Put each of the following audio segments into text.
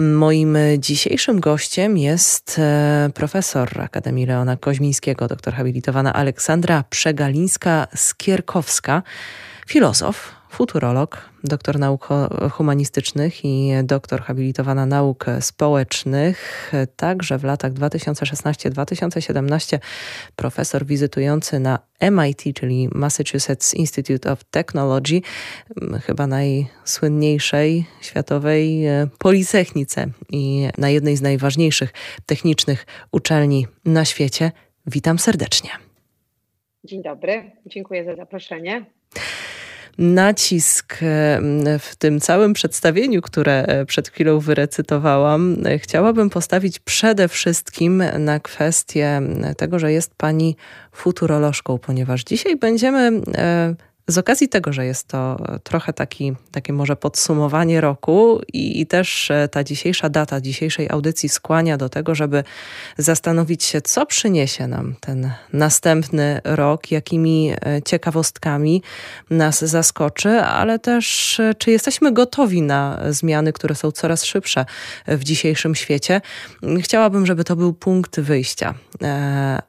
Moim dzisiejszym gościem jest e, profesor Akademii Leona Koźmińskiego, doktor habilitowana Aleksandra Przegalińska-Skierkowska, filozof, futurolog, doktor nauk humanistycznych i doktor habilitowana nauk społecznych. Także w latach 2016-2017 profesor wizytujący na MIT, czyli Massachusetts Institute of Technology, chyba najsłynniejszej światowej e, politechnice i na jednej z najważniejszych technicznych uczelni na świecie. Witam serdecznie. Dzień dobry, dziękuję za zaproszenie nacisk w tym całym przedstawieniu, które e, przed chwilą wyrecytowałam, e, chciałabym postawić przede wszystkim na kwestię tego, że jest pani futurolożką, ponieważ dzisiaj będziemy e, z okazji tego, że jest to trochę taki, takie może podsumowanie roku i, i, też e, ta dzisiejsza data dzisiejszej audycji skłania do tego, żeby zastanowić się, co przyniesie nam ten następny rok, jakimi e, ciekawostkami nas zaskoczy, ale też e, czy jesteśmy gotowi na zmiany, które są coraz szybsze w dzisiejszym świecie. Chciałabym, żeby to był punkt wyjścia.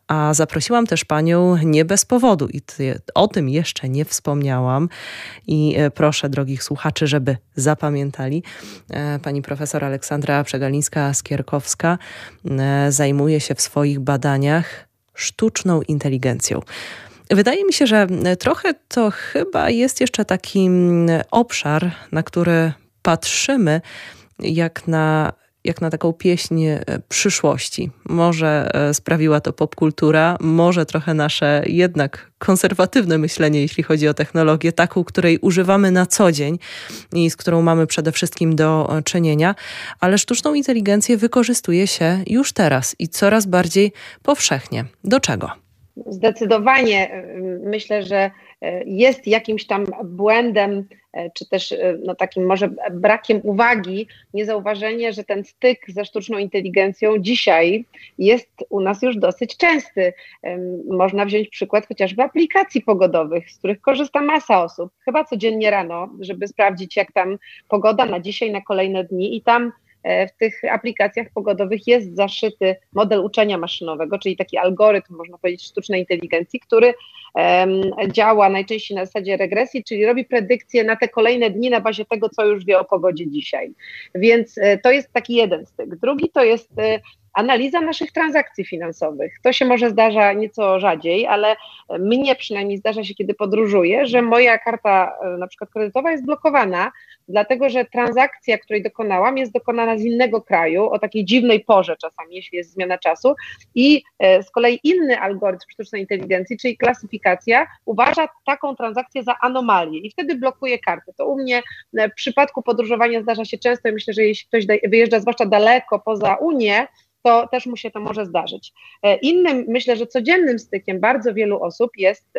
A zaprosiłam też panią nie bez powodu i o tym jeszcze nie wspomniałam wspomniałam i e, proszę drogich słuchaczy, żeby zapamiętali. E, pani profesor Aleksandra Przegalińska-Skierkowska e, zajmuje się w swoich badaniach sztuczną inteligencją. Wydaje mi się, że trochę to chyba jest jeszcze taki mm, obszar, na który patrzymy jak na jak na taką pieśń e, przyszłości. Może e, sprawiła to popkultura, może trochę nasze jednak konserwatywne myślenie, jeśli chodzi o technologię, taką, której używamy na co dzień i z którą mamy przede wszystkim do e, czynienia, ale sztuczną inteligencję wykorzystuje się już teraz i coraz bardziej powszechnie. Do czego? Zdecydowanie myślę, że jest jakimś tam błędem, e, czy też e, no, takim może brakiem uwagi, niezauważenie, że ten styk ze sztuczną inteligencją dzisiaj jest u nas już dosyć częsty. Można wziąć przykład chociażby aplikacji pogodowych, z których korzysta masa osób, chyba codziennie rano, żeby sprawdzić, jak tam pogoda na dzisiaj, na kolejne dni, i tam E, w tych aplikacjach pogodowych jest zaszyty model uczenia maszynowego, czyli taki algorytm, można powiedzieć, sztucznej inteligencji, który działa najczęściej na zasadzie regresji, czyli robi predykcje na te kolejne dni na bazie tego, co już wie o pogodzie dzisiaj. Więc e, to jest taki jeden styk. Drugi to jest e, analiza naszych transakcji finansowych. To się może zdarza nieco rzadziej, ale mnie przynajmniej zdarza się, kiedy podróżuję, że moja karta e, na przykład kredytowa jest blokowana, dlatego że transakcja, której dokonałam, jest dokonana z innego kraju, o takiej dziwnej porze czasami, jeśli jest zmiana czasu i e, z kolei inny algorytm sztucznej inteligencji, czyli klasyfikacja, uważa taką transakcję za anomalię i wtedy blokuje kartę. To u mnie e, w przypadku podróżowania zdarza się często i myślę, że jeśli ktoś wyjeżdża zwłaszcza daleko poza Unię, to też mu się to może zdarzyć. E, innym, myślę, że codziennym stykiem bardzo wielu osób jest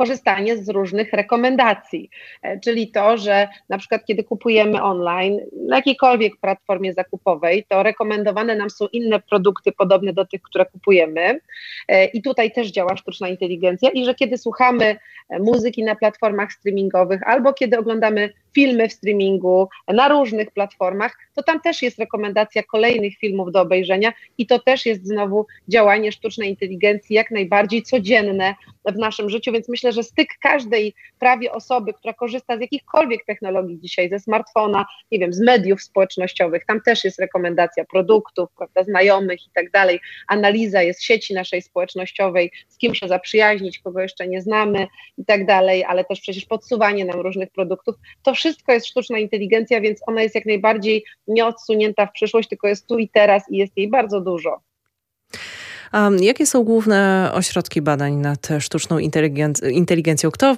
korzystanie z różnych rekomendacji, e, czyli to, że na przykład kiedy kupujemy online na jakiejkolwiek platformie zakupowej, to rekomendowane nam są inne produkty podobne do tych, które kupujemy e, i tutaj też działa sztuczna inteligencja i że kiedy słuchamy muzyki na platformach streamingowych albo kiedy oglądamy filmy w streamingu na różnych platformach, to tam też jest rekomendacja kolejnych filmów do obejrzenia i to też jest znowu działanie sztucznej inteligencji jak najbardziej codzienne w naszym życiu, więc myślę, że styk każdej prawie osoby, która korzysta z jakichkolwiek technologii dzisiaj, ze smartfona, nie wiem, z mediów społecznościowych, tam też jest rekomendacja produktów, prawda, znajomych i tak dalej, analiza jest sieci naszej społecznościowej, z kim się zaprzyjaźnić, kogo jeszcze nie znamy i tak dalej, ale też przecież podsuwanie nam różnych produktów, to wszystko jest sztuczna inteligencja, więc ona jest jak najbardziej nie odsunięta w przyszłość, tylko jest tu i teraz i jest jej bardzo dużo. A jakie są główne ośrodki badań nad sztuczną inteligencją? Kto e,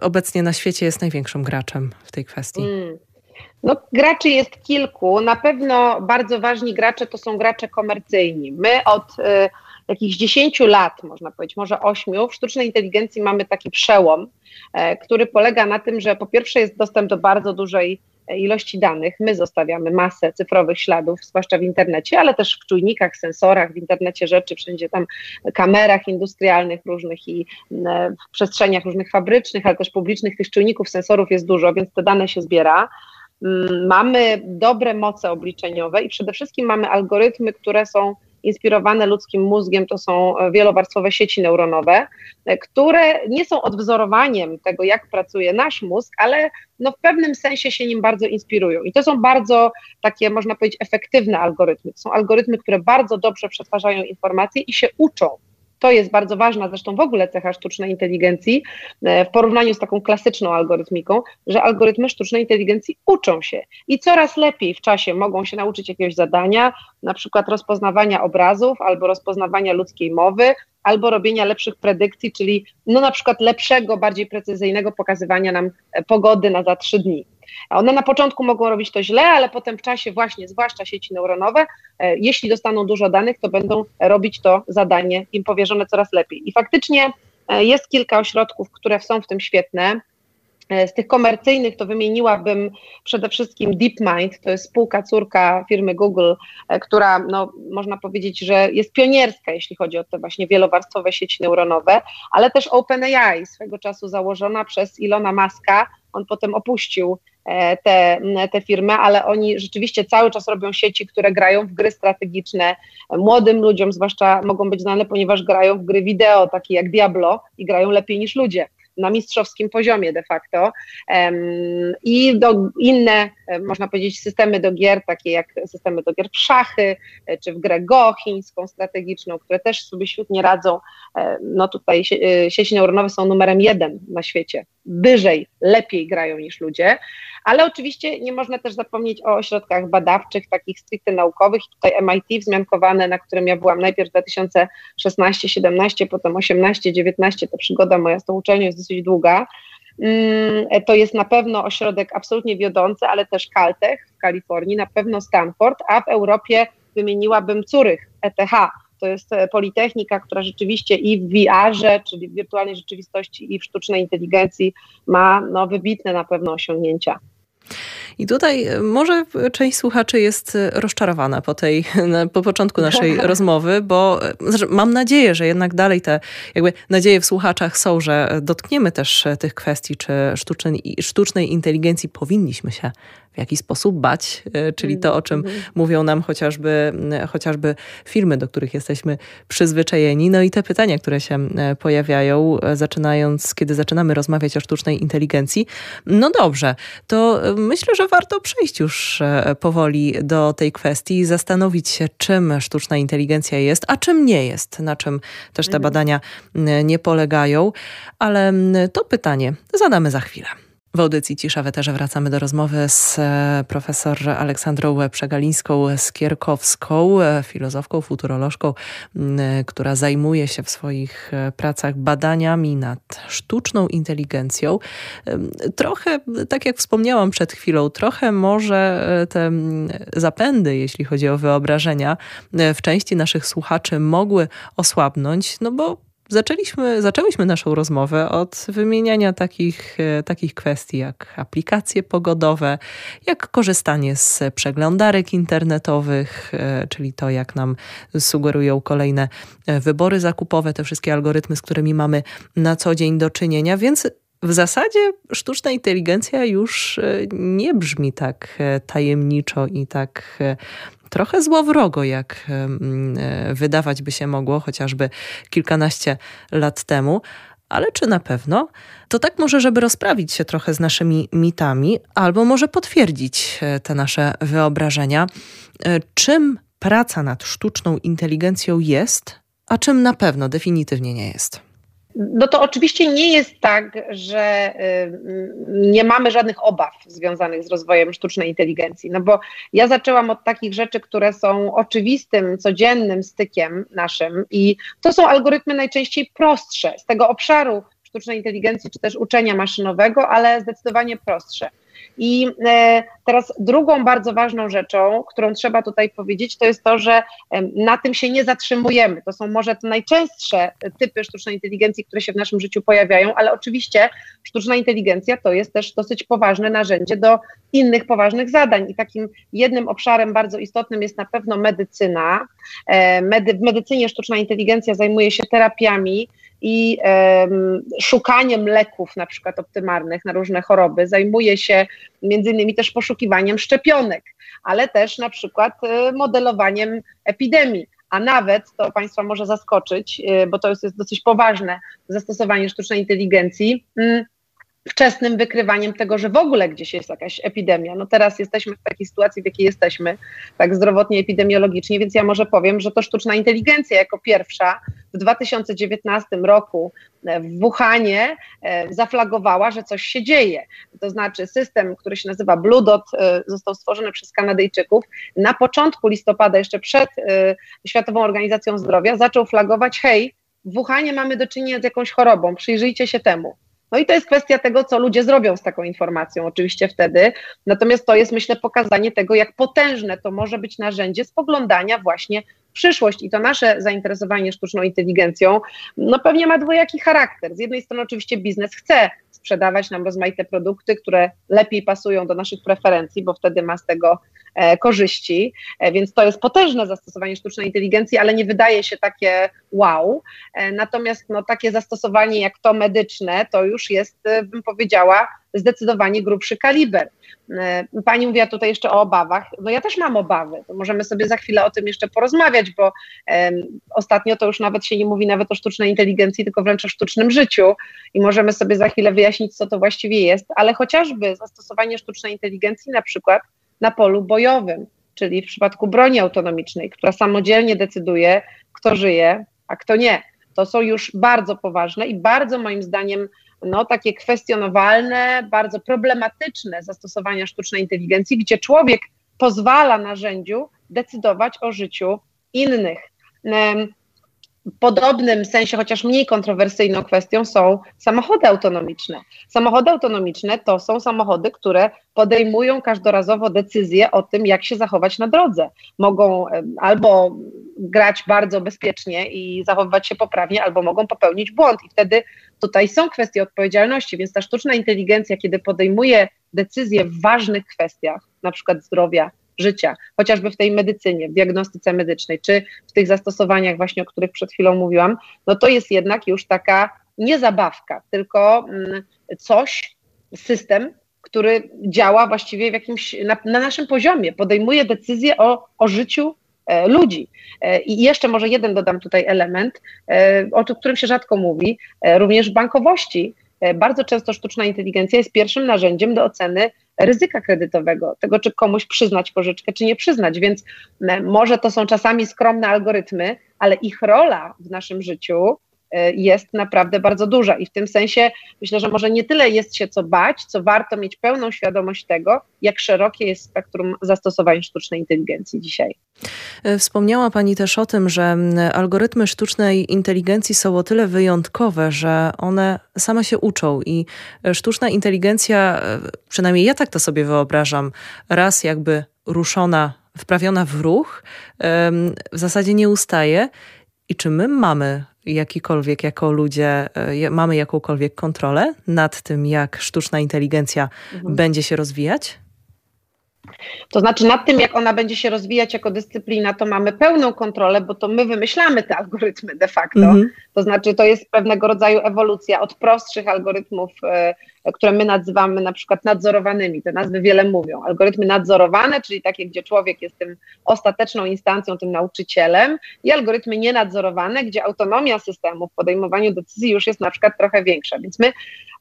obecnie na świecie jest największym graczem w tej kwestii? Mm. No, graczy jest kilku. Na pewno bardzo ważni gracze to są gracze komercyjni. My od y, jakichś 10 lat, można powiedzieć, może 8, w sztucznej inteligencji mamy taki przełom, y, który polega na tym, że po pierwsze jest dostęp do bardzo dużej ilości danych. My zostawiamy masę cyfrowych śladów, zwłaszcza w internecie, ale też w czujnikach, sensorach, w internecie rzeczy, wszędzie tam kamerach industrialnych różnych i e, w przestrzeniach różnych fabrycznych, ale też publicznych tych czujników, sensorów jest dużo, więc te dane się zbiera. mm, mamy dobre moce obliczeniowe i przede wszystkim mamy algorytmy, które są inspirowane ludzkim mózgiem, to są wielowarstwowe sieci neuronowe, które nie są odwzorowaniem tego, jak pracuje nasz mózg, ale no w pewnym sensie się nim bardzo inspirują. I to są bardzo takie, można powiedzieć, efektywne algorytmy. To są algorytmy, które bardzo dobrze przetwarzają informacje i się uczą to jest bardzo ważna, zresztą w ogóle cecha sztucznej inteligencji e, w porównaniu z taką klasyczną algorytmiką, że algorytmy sztucznej inteligencji uczą się i coraz lepiej w czasie mogą się nauczyć jakiegoś zadania, na przykład rozpoznawania obrazów albo rozpoznawania ludzkiej mowy, albo robienia lepszych predykcji, czyli no na przykład lepszego, bardziej precyzyjnego pokazywania nam e, pogody na za trzy dni. One na początku mogą robić to źle, ale potem w czasie właśnie, zwłaszcza sieci neuronowe, e, jeśli dostaną dużo danych, to będą robić to zadanie im powierzone coraz lepiej. I faktycznie e, jest kilka ośrodków, które są w tym świetne. E, z tych komercyjnych to wymieniłabym przede wszystkim DeepMind, to jest spółka córka firmy Google, która no, można powiedzieć, że jest pionierska, jeśli chodzi o te właśnie wielowarstwowe sieci neuronowe, ale też OpenAI, swego czasu założona przez Ilona Maska, on potem opuścił te, te firmy, ale oni rzeczywiście cały czas robią sieci, które grają w gry strategiczne. Młodym ludziom zwłaszcza mogą być znane, ponieważ grają w gry wideo, takie jak Diablo i grają lepiej niż ludzie na mistrzowskim poziomie de facto. I do inne, można powiedzieć, systemy do gier, takie jak systemy do gier w szachy, e, czy w grę Go, chińską, strategiczną, które też sobie świetnie radzą. E, no tutaj e, sieci neuronowe są numerem jeden na świecie. Wyżej, lepiej grają niż ludzie, ale oczywiście nie można też zapomnieć o ośrodkach badawczych, takich stricte naukowych. Tutaj MIT wzmiankowane, na którym ja byłam najpierw 2016-17, potem 18-19, ta przygoda moja z tą uczelnią jest dosyć długa. Mm, to jest na pewno ośrodek absolutnie wiodący, ale też Caltech w Kalifornii, na pewno Stanford, a w Europie wymieniłabym Curych, ETH. To jest e, politechnika, która rzeczywiście i w VR-ze, czyli w wirtualnej rzeczywistości, i w sztucznej inteligencji ma no, wybitne na pewno osiągnięcia. I tutaj e, może część słuchaczy jest e, rozczarowana po tej, po początku naszej rozmowy, bo e, znaczy, mam nadzieję, że jednak dalej te jakby nadzieje w słuchaczach są, że dotkniemy też tych kwestii, czy sztucznej, sztucznej inteligencji powinniśmy się w jaki sposób bać, e, czyli to, o czym mhm. mówią nam chociażby, chociażby filmy, do których jesteśmy przyzwyczajeni. No i te pytania, które się pojawiają, e, zaczynając, kiedy zaczynamy rozmawiać o sztucznej inteligencji. No dobrze, to e, myślę, że warto przejść już powoli do tej kwestii i zastanowić się, czym sztuczna inteligencja jest, a czym nie jest, na czym też te mhm. badania nie polegają. Ale to pytanie zadamy za chwilę. W audycji Cisza w Eterze wracamy do rozmowy z e, profesor Aleksandrą Przegalińską-Skierkowską, e, filozofką, futurolożką, która zajmuje się w swoich e, pracach badaniami nad sztuczną inteligencją. Trochę, tak jak wspomniałam przed chwilą, trochę może te zapędy, jeśli chodzi o wyobrażenia, w części naszych słuchaczy mogły osłabnąć, no bo zaczęliśmy, zaczęłyśmy naszą rozmowę od wymieniania takich, e, takich kwestii jak aplikacje pogodowe, jak korzystanie z przeglądarek internetowych, e, czyli to, jak nam sugerują kolejne e, wybory zakupowe, te wszystkie algorytmy, z którymi mamy na co dzień do czynienia, więc w zasadzie sztuczna inteligencja już nie brzmi tak tajemniczo i tak trochę złowrogo, jak e, wydawać by się mogło chociażby kilkanaście lat temu. Ale czy na pewno? To tak może, żeby rozprawić się trochę z naszymi mitami, albo może potwierdzić e, te nasze wyobrażenia. E, czym praca nad sztuczną inteligencją jest, a czym na pewno definitywnie nie jest? No to oczywiście nie jest tak, że y, nie mamy żadnych obaw związanych z rozwojem sztucznej inteligencji. No bo ja zaczęłam od takich rzeczy, które są oczywistym, codziennym stykiem naszym i to są algorytmy najczęściej prostsze z tego obszaru sztucznej inteligencji czy też uczenia maszynowego, ale zdecydowanie prostsze. I e, teraz drugą bardzo ważną rzeczą, którą trzeba tutaj powiedzieć, to jest to, że na tym się nie zatrzymujemy. To są może te najczęstsze typy sztucznej inteligencji, które się w naszym życiu pojawiają, ale oczywiście sztuczna inteligencja to jest też dosyć poważne narzędzie do innych poważnych zadań. I takim jednym obszarem bardzo istotnym jest na pewno medycyna. E, medy, w medycynie sztuczna inteligencja zajmuje się terapiami i szukaniem leków na przykład optymalnych na różne choroby, zajmuje się między innymi też poszukiwaniem szczepionek, ale też na przykład e, modelowaniem epidemii. A nawet, to Państwa może zaskoczyć, y, bo to jest, jest dosyć poważne zastosowanie sztucznej inteligencji, mm, wczesnym wykrywaniem tego, że w ogóle gdzieś jest jakaś epidemia. No teraz jesteśmy w takiej sytuacji, w jakiej jesteśmy, tak zdrowotnie, epidemiologicznie, więc ja może powiem, że to sztuczna inteligencja jako pierwsza w 2019 roku e, w Wuhanie e, zaflagowała, że coś się dzieje. To znaczy system, który się nazywa Blue Dot, e, został stworzony przez Kanadyjczyków. Na początku listopada, jeszcze przed Światową Organizacją Zdrowia, zaczął flagować, hej, w Wuhanie mamy do czynienia z jakąś chorobą, przyjrzyjcie się temu. No i to jest kwestia tego, co ludzie zrobią z taką informacją, oczywiście wtedy. Natomiast to jest, myślę, pokazanie tego, jak potężne to może być narzędzie spoglądania właśnie w przyszłość. I to nasze zainteresowanie sztuczną inteligencją, no pewnie ma dwojaki charakter. Z jednej strony, oczywiście, biznes chce sprzedawać nam rozmaite produkty, które lepiej pasują do naszych preferencji, bo wtedy ma z tego e, korzyści, e, więc to jest potężne zastosowanie sztucznej inteligencji, ale nie wydaje się takie wow. E, natomiast no, takie zastosowanie jak to medyczne, to już jest, bym powiedziała, zdecydowanie grubszy kaliber. Pani mówiła tutaj jeszcze o obawach. No ja też mam obawy. Możemy sobie za chwilę o tym jeszcze porozmawiać, bo um, ostatnio to już nawet się nie mówi nawet o sztucznej inteligencji, tylko wręcz o sztucznym życiu i możemy sobie za chwilę wyjaśnić, co to właściwie jest, ale chociażby zastosowanie sztucznej inteligencji na przykład na polu bojowym, czyli w przypadku broni autonomicznej, która samodzielnie decyduje, kto żyje, a kto nie. To są już bardzo poważne i bardzo moim zdaniem no, takie kwestionowalne, bardzo problematyczne zastosowania sztucznej inteligencji, gdzie człowiek pozwala narzędziu decydować o życiu innych. Podobnym sensie, chociaż mniej kontrowersyjną kwestią są samochody autonomiczne. Samochody autonomiczne to są samochody, które podejmują każdorazowo decyzje o tym, jak się zachować na drodze. Mogą albo grać bardzo bezpiecznie i zachowywać się poprawnie, albo mogą popełnić błąd. I wtedy tutaj są kwestie odpowiedzialności, więc ta sztuczna inteligencja, kiedy podejmuje decyzje w ważnych kwestiach, na przykład zdrowia, życia, chociażby w tej medycynie, w diagnostyce medycznej, czy w tych zastosowaniach właśnie, o których przed chwilą mówiłam, no to jest jednak już taka nie zabawka, tylko mm, coś, system, który działa właściwie w jakimś, na, na naszym poziomie, podejmuje decyzje o, o życiu e, ludzi. E, I jeszcze może jeden dodam tutaj element, e, o którym się rzadko mówi, również w bankowości. Bardzo często sztuczna inteligencja jest pierwszym narzędziem do oceny ryzyka kredytowego, tego czy komuś przyznać pożyczkę, czy nie przyznać. Więc może to są czasami skromne algorytmy, ale ich rola w naszym życiu e, jest naprawdę bardzo duża i w tym sensie myślę, że może nie tyle jest się co bać, co warto mieć pełną świadomość tego, jak szerokie jest spektrum zastosowań sztucznej inteligencji dzisiaj. E, wspomniała Pani też o tym, że algorytmy sztucznej inteligencji są o tyle wyjątkowe, że one same się uczą i e, sztuczna inteligencja, przynajmniej ja tak to sobie wyobrażam, raz jakby ruszona, wprawiona w ruch, w zasadzie nie ustaje. I czy my mamy jakikolwiek jako ludzie, mamy jakąkolwiek kontrolę nad tym, jak sztuczna inteligencja mhm. będzie się rozwijać? To znaczy nad tym, jak ona będzie się rozwijać jako dyscyplina, to mamy pełną kontrolę, bo to my wymyślamy te algorytmy de facto. -hmm. To znaczy to jest pewnego rodzaju ewolucja od prostszych algorytmów, e, które my nazywamy na przykład nadzorowanymi. Te nazwy wiele mówią. Algorytmy nadzorowane, czyli takie, gdzie człowiek jest tym ostateczną instancją, tym nauczycielem i algorytmy nienadzorowane, gdzie autonomia systemu w podejmowaniu decyzji już jest na przykład trochę większa. Więc my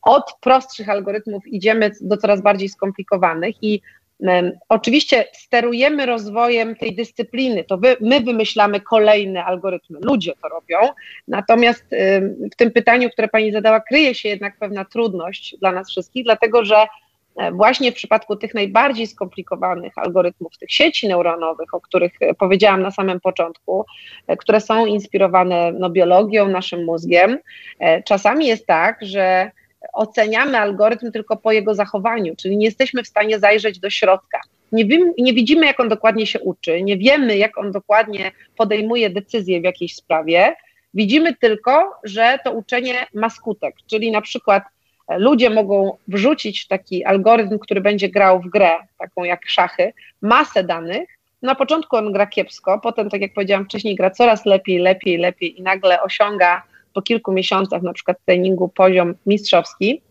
od prostszych algorytmów idziemy do coraz bardziej skomplikowanych i Oczywiście sterujemy rozwojem tej dyscypliny, to wy, my wymyślamy kolejne algorytmy, ludzie to robią, natomiast w tym pytaniu, które Pani zadała, kryje się jednak pewna trudność dla nas wszystkich, dlatego że e, właśnie w przypadku tych najbardziej skomplikowanych algorytmów, tych sieci neuronowych, o których e, powiedziałam na samym początku, e, które są inspirowane no, biologią, naszym mózgiem, czasami jest tak, że oceniamy algorytm tylko po jego zachowaniu, czyli nie jesteśmy w stanie zajrzeć do środka. Nie, wiem, nie widzimy, jak on dokładnie się uczy, nie wiemy, jak on dokładnie podejmuje decyzje w jakiejś sprawie. Widzimy tylko, że to uczenie ma skutek, czyli na przykład e, ludzie mogą wrzucić taki algorytm, który będzie grał w grę, taką jak szachy, masę danych. Na początku on gra kiepsko, potem, tak jak powiedziałam wcześniej, gra coraz lepiej, lepiej, lepiej i nagle osiąga po kilku miesiącach na przykład treningu poziom mistrzowski,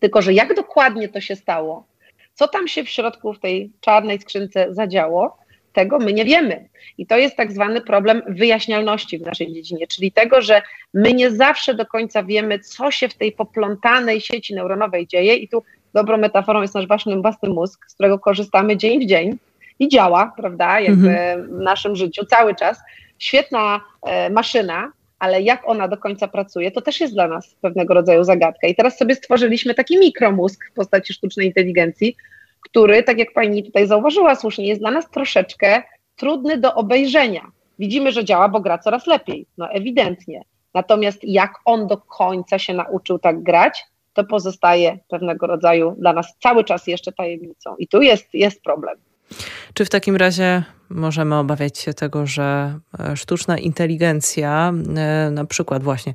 tylko że jak dokładnie to się stało, co tam się w środku w tej czarnej skrzynce zadziało, tego my nie wiemy. I to jest tak zwany problem wyjaśnialności w naszej dziedzinie, czyli tego, że my nie zawsze do końca wiemy, co się w tej poplątanej sieci neuronowej dzieje. I tu dobrą metaforą jest nasz własny, własny mózg, z którego korzystamy dzień w dzień i działa, prawda, jakby mhm. w naszym życiu cały czas. Świetna e, maszyna, ale jak ona do końca pracuje, to też jest dla nas pewnego rodzaju zagadka. I teraz sobie stworzyliśmy taki mikromózg w postaci sztucznej inteligencji, który, tak jak pani tutaj zauważyła słusznie, jest dla nas troszeczkę trudny do obejrzenia. Widzimy, że działa, bo gra coraz lepiej, no ewidentnie. Natomiast jak on do końca się nauczył tak grać, to pozostaje pewnego rodzaju dla nas cały czas jeszcze tajemnicą. I tu jest, jest problem. Czy w takim razie możemy obawiać się tego, że e, sztuczna inteligencja, e, na przykład właśnie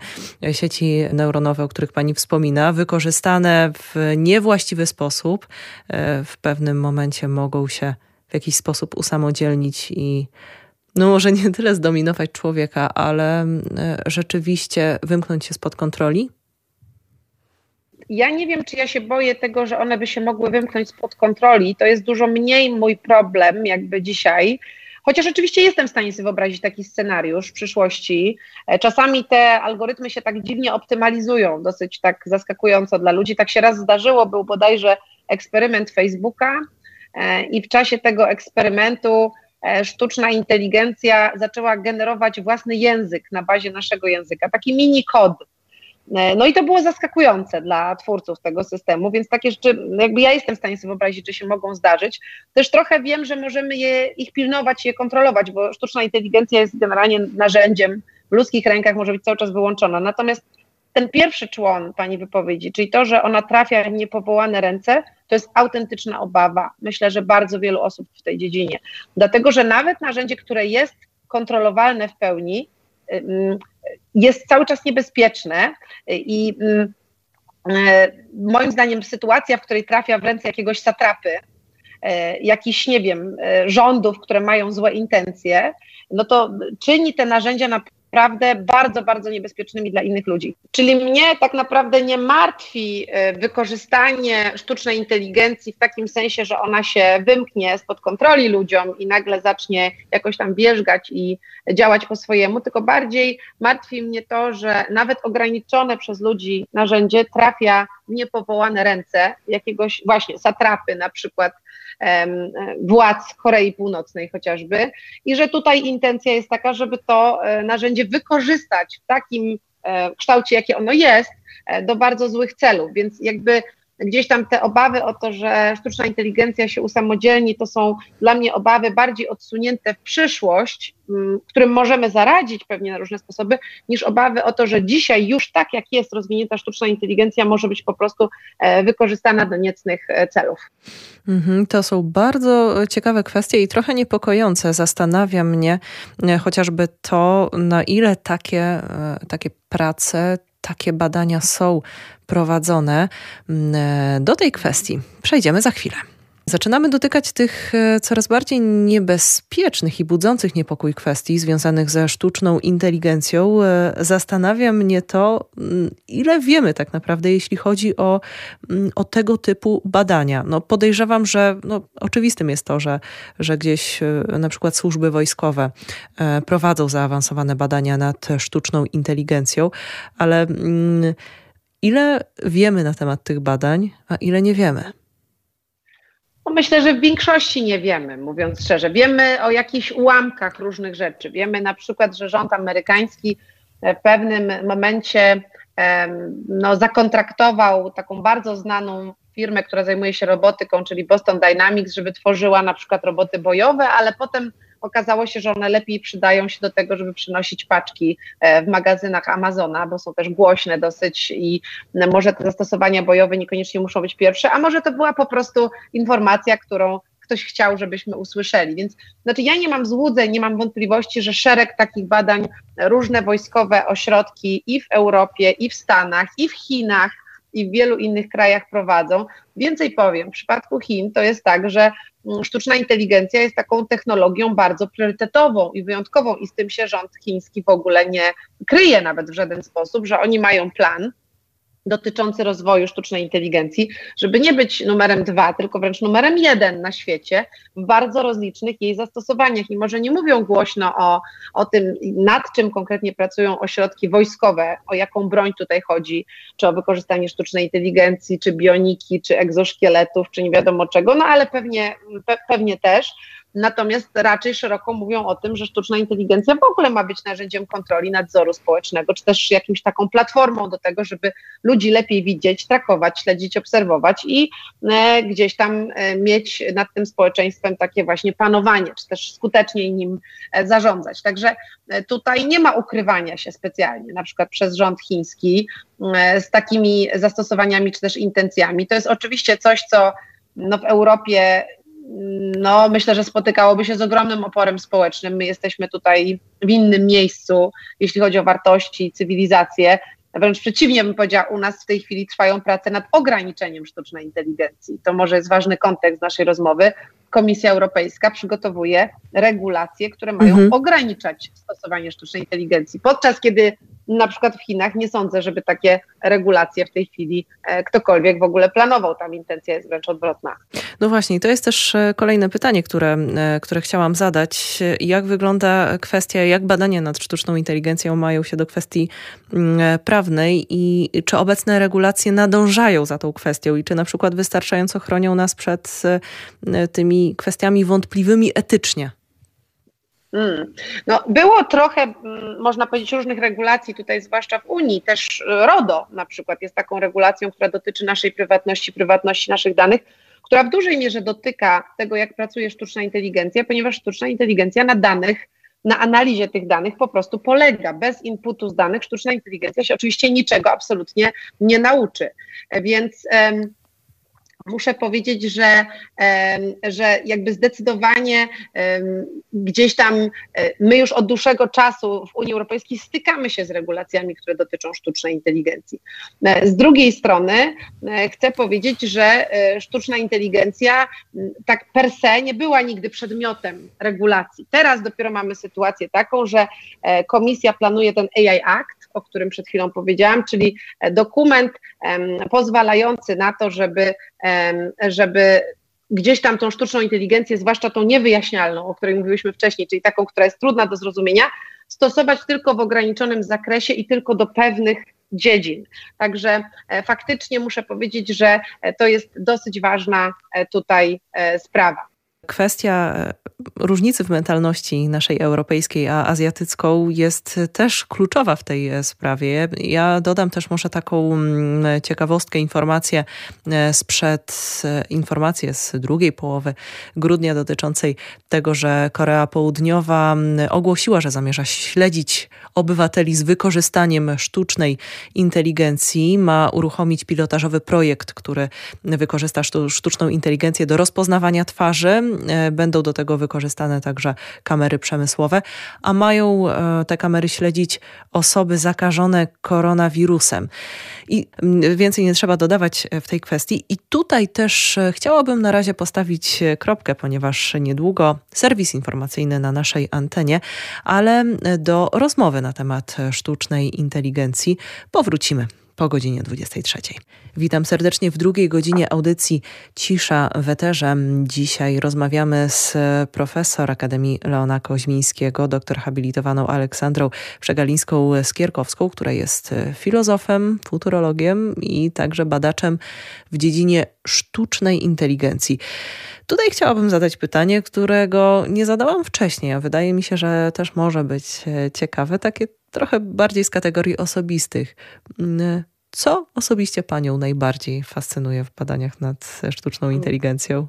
sieci neuronowe, o których Pani wspomina, wykorzystane w niewłaściwy sposób, e, w pewnym momencie mogą się w jakiś sposób usamodzielnić i no może nie tyle zdominować człowieka, ale rzeczywiście wymknąć się spod kontroli? Ja nie wiem, czy ja się boję tego, że one by się mogły wymknąć spod kontroli. To jest dużo mniej mój problem, jakby dzisiaj. Chociaż oczywiście jestem w stanie sobie wyobrazić taki scenariusz w przyszłości. E, czasami te algorytmy się tak dziwnie optymalizują, dosyć tak zaskakująco dla ludzi. Tak się raz zdarzyło, był bodajże eksperyment Facebooka e, i w czasie tego eksperymentu e, sztuczna inteligencja zaczęła generować własny język na bazie naszego języka, taki mini kod no i to było zaskakujące dla twórców tego systemu, więc takie rzeczy, jakby ja jestem w stanie sobie wyobrazić, że się mogą zdarzyć. Też trochę wiem, że możemy je, ich pilnować, je kontrolować, bo sztuczna inteligencja jest generalnie narzędziem, w ludzkich rękach może być cały czas wyłączona. Natomiast ten pierwszy człon Pani wypowiedzi, czyli to, że ona trafia w niepowołane ręce, to jest autentyczna obawa. Myślę, że bardzo wielu osób w tej dziedzinie. Dlatego, że nawet narzędzie, które jest kontrolowalne w pełni, jest cały czas niebezpieczne i mm, e, moim zdaniem sytuacja, w której trafia w ręce jakiegoś satrapy, e, jakichś, nie wiem, e, rządów, które mają złe intencje, no to czyni te narzędzia na naprawdę bardzo, bardzo niebezpiecznymi dla innych ludzi. Czyli mnie tak naprawdę nie martwi e, wykorzystanie sztucznej inteligencji w takim sensie, że ona się wymknie spod kontroli ludziom i nagle zacznie jakoś tam wierzgać i działać po swojemu, tylko bardziej martwi mnie to, że nawet ograniczone przez ludzi narzędzie trafia w niepowołane ręce jakiegoś właśnie satrapy na przykład władz Korei Północnej chociażby i że tutaj intencja jest taka, żeby to e, narzędzie wykorzystać w takim e, kształcie, jakie ono jest, e, do bardzo złych celów. Więc jakby gdzieś tam te obawy o to, że sztuczna inteligencja się usamodzielni, to są dla mnie obawy bardziej odsunięte w przyszłość, mm, którym możemy zaradzić pewnie na różne sposoby, niż obawy o to, że dzisiaj już tak jak jest rozwinięta sztuczna inteligencja, może być po prostu e, wykorzystana do niecnych e, celów. Mhm, to są bardzo ciekawe kwestie i trochę niepokojące. Zastanawia mnie e, chociażby to, na ile takie, takie prace, takie badania są prowadzone. Mm, e, do tej kwestii przejdziemy za chwilę. Zaczynamy dotykać tych e, coraz bardziej niebezpiecznych i budzących niepokój kwestii związanych ze sztuczną inteligencją. E, zastanawia mnie to, mm, ile wiemy tak naprawdę, jeśli chodzi o, mm, o tego typu badania. No podejrzewam, że no, oczywistym jest to, że, że gdzieś na przykład służby wojskowe prowadzą zaawansowane badania nad sztuczną inteligencją, ale. Mm, Ile wiemy na temat tych badań, a ile nie wiemy? No myślę, że w większości nie wiemy, mówiąc szczerze. Wiemy o jakichś ułamkach różnych rzeczy. Wiemy na przykład, że rząd amerykański w pewnym momencie no, zakontraktował taką bardzo znaną firmę, która zajmuje się robotyką, czyli Boston Dynamics, żeby tworzyła na przykład roboty bojowe, ale potem okazało się, że one lepiej przydają się do tego, żeby przynosić paczki e, w magazynach Amazona, bo są też głośne dosyć i może te zastosowania bojowe niekoniecznie muszą być pierwsze, a może to była po prostu informacja, którą ktoś chciał, żebyśmy usłyszeli. Więc znaczy ja nie mam złudzeń, nie mam wątpliwości, że szereg takich badań, różne wojskowe ośrodki i w Europie, i w Stanach, i w Chinach, i w wielu innych krajach prowadzą. Więcej powiem, w przypadku Chin to jest tak, że mm, sztuczna inteligencja jest taką technologią bardzo priorytetową i wyjątkową i z tym się rząd chiński w ogóle nie kryje nawet w żaden sposób, że oni mają plan, dotyczący rozwoju sztucznej inteligencji, żeby nie być numerem dwa, tylko wręcz numerem jeden na świecie w bardzo rozlicznych jej zastosowaniach. I może nie mówią głośno o, o tym, nad czym konkretnie pracują ośrodki wojskowe, o jaką broń tutaj chodzi, czy o wykorzystanie sztucznej inteligencji, czy bioniki, czy egzoszkieletów, czy nie wiadomo czego, no ale pewnie, pe, pewnie też Natomiast raczej szeroko mówią o tym, że sztuczna inteligencja w ogóle ma być narzędziem kontroli nadzoru społecznego, czy też jakimś taką platformą do tego, żeby ludzi lepiej widzieć, trakować, śledzić, obserwować i e, gdzieś tam e, mieć nad tym społeczeństwem takie właśnie panowanie, czy też skuteczniej nim e, zarządzać. Także tutaj nie ma ukrywania się specjalnie, na przykład przez rząd chiński z takimi zastosowaniami, czy też intencjami. To jest oczywiście coś, co no, w Europie no, myślę, że spotykałoby się z ogromnym oporem społecznym. My jesteśmy tutaj w innym miejscu, jeśli chodzi o wartości, cywilizację. Wręcz przeciwnie bym powiedziała, u nas w tej chwili trwają prace nad ograniczeniem sztucznej inteligencji. To może jest ważny kontekst naszej rozmowy. Komisja Europejska przygotowuje regulacje, które mają mhm. ograniczać stosowanie sztucznej inteligencji, podczas kiedy na przykład w Chinach nie sądzę, żeby takie regulacje w tej chwili e, ktokolwiek w ogóle planował. Tam intencja jest wręcz odwrotna. No właśnie, to jest też e, kolejne pytanie, które, e, które chciałam zadać. Jak wygląda kwestia, jak badania nad sztuczną inteligencją mają się do kwestii mm, prawnej i czy obecne regulacje nadążają za tą kwestią i czy na przykład wystarczająco chronią nas przed tymi kwestiami wątpliwymi etycznie? Hmm. No, było trochę, mm, można powiedzieć, różnych regulacji tutaj, zwłaszcza w Unii. Też RODO na przykład jest taką regulacją, która dotyczy naszej prywatności, prywatności naszych danych, która w dużej mierze dotyka tego, jak pracuje sztuczna inteligencja, ponieważ sztuczna inteligencja na danych, na analizie tych danych po prostu polega. Bez inputu z danych sztuczna inteligencja się oczywiście niczego absolutnie nie nauczy. Więc muszę powiedzieć, że, że jakby zdecydowanie gdzieś tam e, my już od dłuższego czasu w Unii Europejskiej stykamy się z regulacjami, które dotyczą sztucznej inteligencji. E, z drugiej strony e, chcę powiedzieć, że sztuczna inteligencja tak per se nie była nigdy przedmiotem regulacji. Teraz dopiero mamy sytuację taką, że komisja planuje ten AI Act, o którym przed chwilą powiedziałam, czyli dokument pozwalający na to, żeby, żeby gdzieś tam tą sztuczną inteligencję, zwłaszcza tą niewyjaśnialną, o której mówiłyśmy wcześniej, czyli taką, która jest trudna do zrozumienia, stosować tylko w ograniczonym zakresie i tylko do pewnych dziedzin. Także e, faktycznie muszę powiedzieć, że e, to jest dosyć ważna e, tutaj sprawa. Kwestia różnicy w mentalności naszej europejskiej a azjatycką jest też kluczowa w tej e, sprawie. Ja dodam też może taką mm, ciekawostkę, informację e, sprzed, e, informację z drugiej połowy grudnia dotyczącej tego, że Korea Południowa ogłosiła, że zamierza śledzić obywateli z wykorzystaniem sztucznej inteligencji. Ma uruchomić pilotażowy projekt, który wykorzysta sztuczną inteligencję do rozpoznawania twarzy. Będą do tego wykorzystane także kamery przemysłowe, a mają e, te kamery śledzić osoby zakażone koronawirusem. I więcej nie trzeba dodawać w tej kwestii. I tutaj też e, chciałabym na razie postawić kropkę, ponieważ niedługo serwis informacyjny na naszej antenie, ale do rozmowy na temat sztucznej inteligencji powrócimy po godzinie 23. Witam serdecznie w drugiej godzinie audycji Cisza w Eterze. Dzisiaj rozmawiamy z profesor Akademii Leona Koźmińskiego, doktor habilitowaną Aleksandrą Przegalińską-Skierkowską, która jest filozofem, futurologiem i także badaczem w dziedzinie sztucznej inteligencji. Tutaj chciałabym zadać pytanie, którego nie zadałam wcześniej, a wydaje mi się, że też może być ciekawe, takie trochę bardziej z kategorii osobistych. Mm, co osobiście Panią najbardziej fascynuje w badaniach nad sztuczną inteligencją?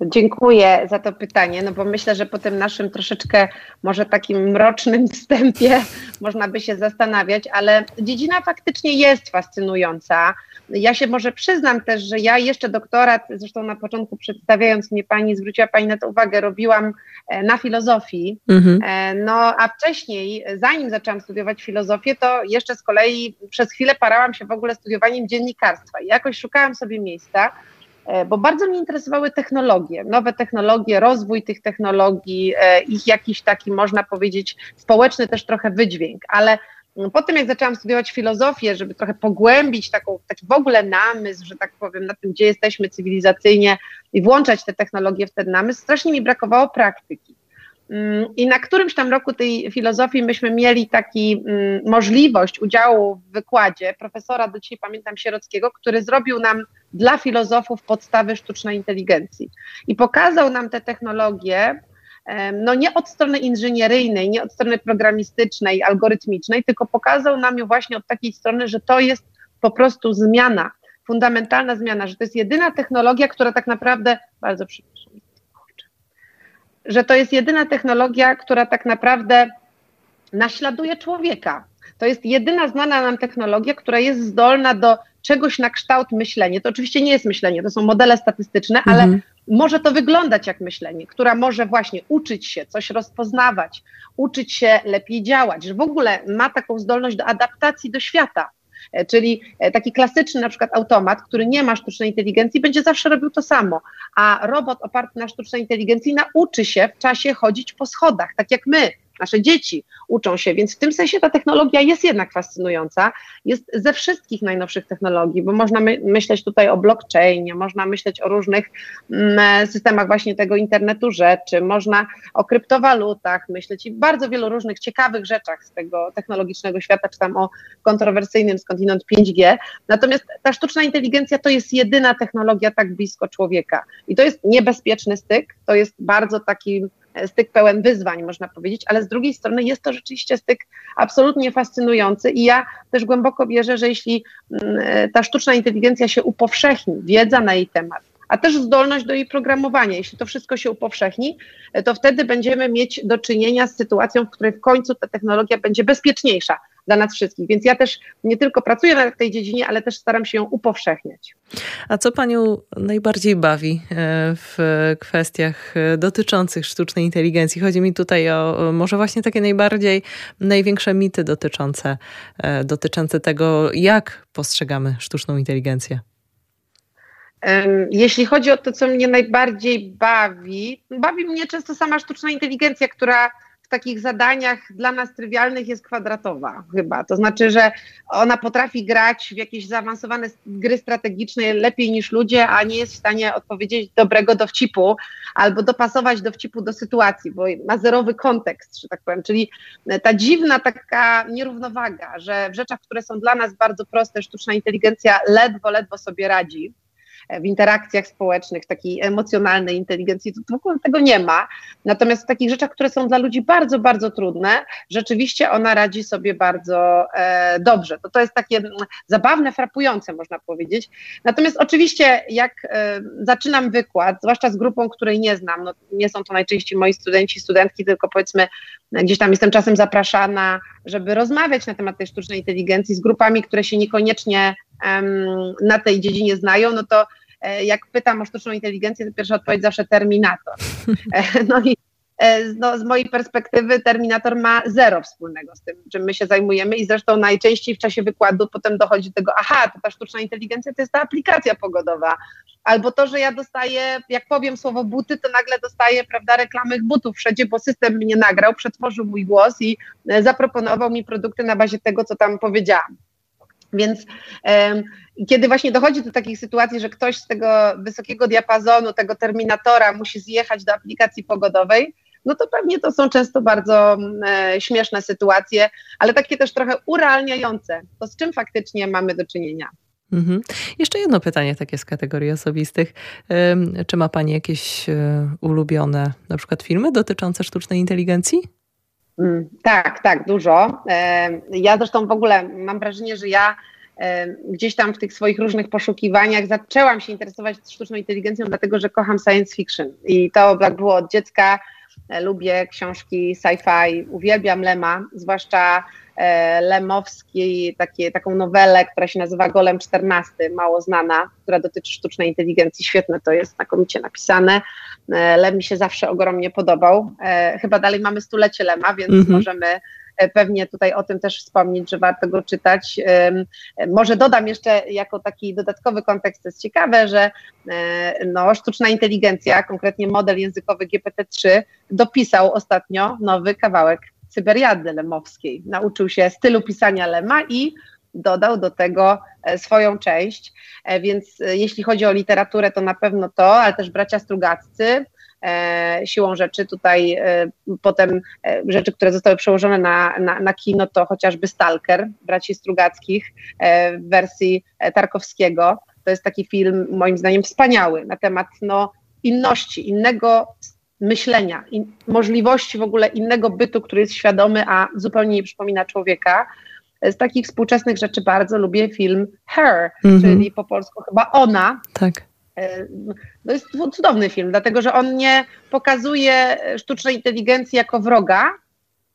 Dziękuję za to pytanie, no bo myślę, że po tym naszym troszeczkę może takim mrocznym wstępie można by się zastanawiać, ale dziedzina faktycznie jest fascynująca. Ja się może przyznam też, że ja jeszcze doktorat, zresztą na początku przedstawiając mnie pani, zwróciła pani na to uwagę, robiłam e, na filozofii. Mhm. E, no a wcześniej, zanim zaczęłam studiować filozofię, to jeszcze z kolei przez chwilę parałam się w ogóle studiowaniem dziennikarstwa i jakoś szukałam sobie miejsca, bo bardzo mnie interesowały technologie, nowe technologie, rozwój tych technologii, e, ich jakiś taki, można powiedzieć, społeczny też trochę wydźwięk, ale po tym, jak zaczęłam studiować filozofię, żeby trochę pogłębić taką, taki w ogóle namysł, że tak powiem, na tym, gdzie jesteśmy cywilizacyjnie i włączać te technologie w ten namysł, strasznie mi brakowało praktyki. Mm, I na którymś tam roku tej filozofii myśmy mieli taki mm, możliwość udziału w wykładzie profesora, do dzisiaj pamiętam, Sierockiego, który zrobił nam dla filozofów podstawy sztucznej inteligencji. I pokazał nam te technologie, no nie od strony inżynieryjnej, nie od strony programistycznej, algorytmicznej, tylko pokazał nam ją właśnie od takiej strony, że to jest po prostu zmiana, fundamentalna zmiana, że to jest jedyna technologia, która tak naprawdę, bardzo przepraszam, że to jest jedyna technologia, która tak naprawdę naśladuje człowieka. To jest jedyna znana nam technologia, która jest zdolna do czegoś na kształt myślenia. To oczywiście nie jest myślenie, to są modele statystyczne, mhm. ale może to wyglądać jak myślenie, która może właśnie uczyć się, coś rozpoznawać, uczyć się lepiej działać, że w ogóle ma taką zdolność do adaptacji do świata. E, czyli e, taki klasyczny na przykład automat, który nie ma sztucznej inteligencji, będzie zawsze robił to samo, a robot oparty na sztucznej inteligencji nauczy się w czasie chodzić po schodach, tak jak my, nasze dzieci uczą się, więc w tym sensie ta technologia jest jednak fascynująca. Jest ze wszystkich najnowszych technologii, bo można my myśleć tutaj o blockchainie, można myśleć o różnych mm, systemach właśnie tego internetu rzeczy, można o kryptowalutach myśleć i bardzo wielu różnych ciekawych rzeczach z tego technologicznego świata, czy tam o kontrowersyjnym skądinąd 5G. Natomiast ta sztuczna inteligencja to jest jedyna technologia tak blisko człowieka i to jest niebezpieczny styk, to jest bardzo taki styk pełen wyzwań, można powiedzieć, ale z drugiej strony jest to rzeczywiście styk absolutnie fascynujący i ja też głęboko wierzę, że jeśli mm, ta sztuczna inteligencja się upowszechni, wiedza na jej temat, a też zdolność do jej programowania. Jeśli to wszystko się upowszechni, to wtedy będziemy mieć do czynienia z sytuacją, w której w końcu ta technologia będzie bezpieczniejsza dla nas wszystkich. Więc ja też nie tylko pracuję w tej dziedzinie, ale też staram się ją upowszechniać. A co Panią najbardziej bawi e, w kwestiach e, dotyczących sztucznej inteligencji? Chodzi mi tutaj o może właśnie takie najbardziej, największe mity dotyczące, e, dotyczące tego, jak postrzegamy sztuczną inteligencję. Jeśli chodzi o to, co mnie najbardziej bawi, bawi mnie często sama sztuczna inteligencja, która takich zadaniach dla nas trywialnych jest kwadratowa chyba. To znaczy, że ona potrafi grać w jakieś zaawansowane gry strategiczne lepiej niż ludzie, a nie jest w stanie odpowiedzieć dobrego dowcipu albo dopasować dowcipu do sytuacji, bo ma zerowy kontekst, że tak powiem. Czyli ta dziwna taka nierównowaga, że w rzeczach, które są dla nas bardzo proste, sztuczna inteligencja ledwo, ledwo sobie radzi w interakcjach społecznych, takiej emocjonalnej inteligencji, to w ogóle tego nie ma. Natomiast w takich rzeczach, które są dla ludzi bardzo, bardzo trudne, rzeczywiście ona radzi sobie bardzo e, dobrze. To, to jest takie mm, zabawne, frapujące, można powiedzieć. Natomiast oczywiście, jak e, zaczynam wykład, zwłaszcza z grupą, której nie znam, no, nie są to najczęściej moi studenci, studentki, tylko powiedzmy, gdzieś tam jestem czasem zapraszana, żeby rozmawiać na temat tej sztucznej inteligencji z grupami, które się niekoniecznie na tej dziedzinie znają, no to e, jak pytam o sztuczną inteligencję, to pierwsza odpowiedź zawsze Terminator. E, no i no, z mojej perspektywy Terminator ma zero wspólnego z tym, czym my się zajmujemy i zresztą najczęściej w czasie wykładu potem dochodzi do tego, aha, to ta sztuczna inteligencja to jest ta aplikacja pogodowa, albo to, że ja dostaję, jak powiem słowo buty, to nagle dostaję, prawda, reklamy butów wszędzie, bo system mnie nagrał, przetworzył mój głos i zaproponował mi produkty na bazie tego, co tam powiedziałam. Więc um, kiedy właśnie dochodzi do takich sytuacji, że ktoś z tego wysokiego diapazonu, tego terminatora musi zjechać do aplikacji pogodowej, no to pewnie to są często bardzo e, śmieszne sytuacje, ale takie też trochę urealniające. To z czym faktycznie mamy do czynienia? Mhm. Jeszcze jedno pytanie takie z kategorii osobistych. Czy ma Pani jakieś e, ulubione na przykład filmy dotyczące sztucznej inteligencji? Mm, tak, tak, dużo. Ja zresztą w ogóle mam wrażenie, że ja gdzieś tam w tych swoich różnych poszukiwaniach zaczęłam się interesować sztuczną inteligencją, dlatego że kocham science fiction. I to tak było od dziecka. E, lubię książki sci-fi, uwielbiam Lema, zwłaszcza e, Lemowskiej, takie, taką nowelę, która się nazywa Golem 14, mało znana, która dotyczy sztucznej inteligencji. Świetne to jest, znakomicie napisane. E, Lem mi się zawsze ogromnie podobał. Chyba dalej mamy stulecie Lema, więc mm -hmm. możemy pewnie tutaj o tym też wspomnieć, że warto go czytać. Może dodam jeszcze jako taki dodatkowy kontekst, to jest ciekawe, że e, no, sztuczna inteligencja, konkretnie model językowy GPT-3 dopisał ostatnio nowy kawałek Cyberiady Lemowskiej. Nauczył się stylu pisania Lema i dodał do tego e, swoją część, więc jeśli chodzi o literaturę, to na pewno to, ale też bracia Strugaccy, E, siłą rzeczy tutaj e, potem e, rzeczy, które zostały przełożone na, na, na kino, to chociażby Stalker braci Strugackich w wersji Tarkowskiego. To jest taki film moim zdaniem wspaniały na temat no, inności, innego myślenia, in, możliwości w ogóle innego bytu, który jest świadomy, a zupełnie nie przypomina człowieka. Z takich współczesnych rzeczy bardzo lubię film Her, mm -hmm. czyli po polsku chyba Ona. Tak. E, to jest cudowny film, dlatego że on nie pokazuje sztucznej inteligencji jako wroga,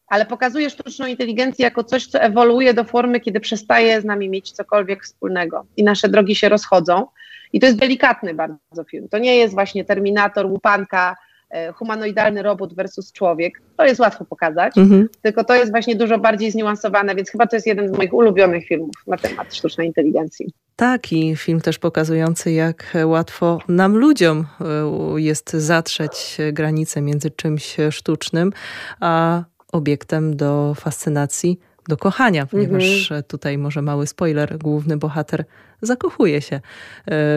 ale pokazuje sztuczną inteligencję jako coś, co ewoluuje do formy, kiedy przestaje z nami mieć cokolwiek wspólnego i nasze drogi się rozchodzą. I to jest delikatny bardzo film. To nie jest właśnie Terminator, łupanka, humanoidalny robot versus człowiek. To jest łatwo pokazać, mhm. tylko to jest właśnie dużo bardziej zniuansowane, więc chyba to jest jeden z moich ulubionych filmów na temat sztucznej inteligencji. Taki film też pokazujący, jak łatwo nam ludziom e, jest zatrzeć granicę między czymś sztucznym, a obiektem do fascynacji, do kochania, ponieważ mhm. tutaj może mały spoiler, główny bohater zakochuje się e,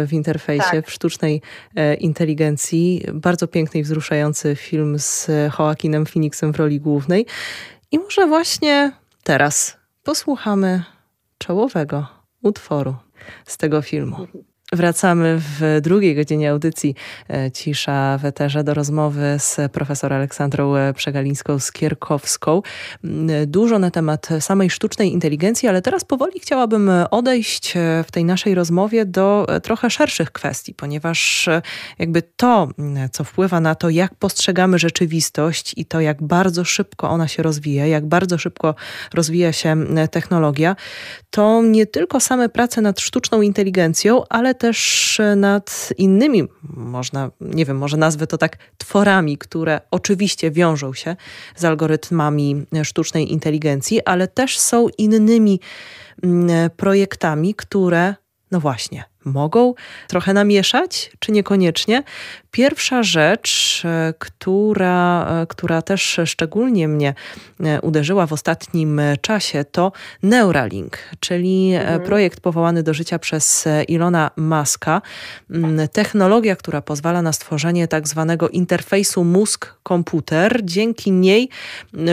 w interfejsie, tak. w sztucznej e, inteligencji. Bardzo piękny i wzruszający film z Joaquinem Phoenixem w roli głównej. I może właśnie teraz posłuchamy czołowego utworu z tego filmu. Wracamy w drugiej godzinie audycji e, Cisza w Eterze do rozmowy z profesor Aleksandrą e, Przegalińską-Skierkowską. Mm, dużo na temat samej sztucznej inteligencji, ale teraz powoli chciałabym odejść e, w tej naszej rozmowie do trochę szerszych kwestii, ponieważ jakby to, mm, co wpływa na to, jak postrzegamy rzeczywistość i to, jak bardzo szybko ona się rozwija, jak bardzo szybko rozwija się mm, technologia, to nie tylko same prace nad sztuczną inteligencją, ale też nad innymi, można, nie wiem, może nazwę to tak, tworami, które oczywiście wiążą się z algorytmami sztucznej inteligencji, ale też są innymi mm, projektami, które, no właśnie, mogą trochę namieszać, czy niekoniecznie. Pierwsza rzecz, e, która, e, która też szczególnie mnie e, uderzyła w ostatnim czasie, to Neuralink, czyli mhm. projekt powołany do życia przez Ilona Muska. Mm, technologia, która pozwala na stworzenie tak zwanego interfejsu mózg-komputer. Dzięki niej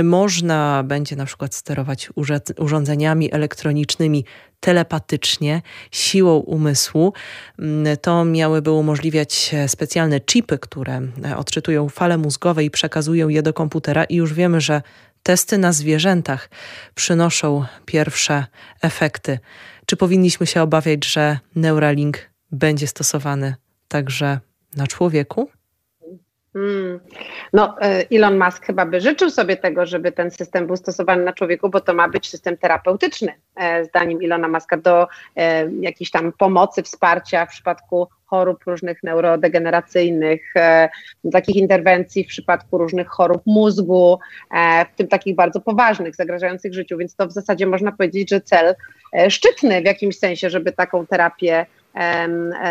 można będzie na przykład sterować urządzeniami elektronicznymi telepatycznie, siłą umysłu. Mm, to miałyby umożliwiać specjalne chipy, które odczytują fale mózgowe i przekazują je do komputera i już wiemy, że testy na zwierzętach przynoszą pierwsze efekty. Czy powinniśmy się obawiać, że Neuralink będzie stosowany także na człowieku? Hmm. No, e, Elon Musk chyba by życzył sobie tego, żeby ten system był stosowany na człowieku, bo to ma być system terapeutyczny, e, zdaniem Ilona Muska, do e, jakiejś tam pomocy, wsparcia w przypadku chorób różnych neurodegeneracyjnych, takich interwencji w przypadku różnych chorób mózgu, w tym takich bardzo poważnych, zagrażających życiu, więc to w zasadzie można powiedzieć, że cel szczytny w jakimś sensie, żeby taką terapię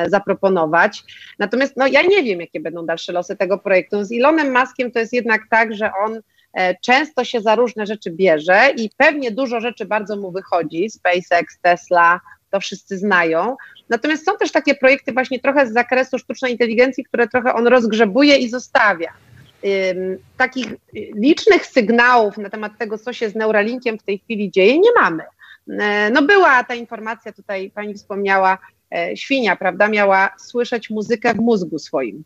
zaproponować. Natomiast no, ja nie wiem, jakie będą dalsze losy tego projektu. Z Elonem Maskiem to jest jednak tak, że on e, często się za różne rzeczy bierze i pewnie dużo rzeczy bardzo mu wychodzi. SpaceX, Tesla, to wszyscy znają. Natomiast są też takie projekty właśnie trochę z zakresu sztucznej inteligencji, które trochę on rozgrzebuje i zostawia. Takich licznych sygnałów na temat tego, co się z Neuralinkiem w tej chwili dzieje, nie mamy. E, no była ta informacja, tutaj pani wspomniała, E, świnia, prawda, miała słyszeć muzykę w mózgu swoim.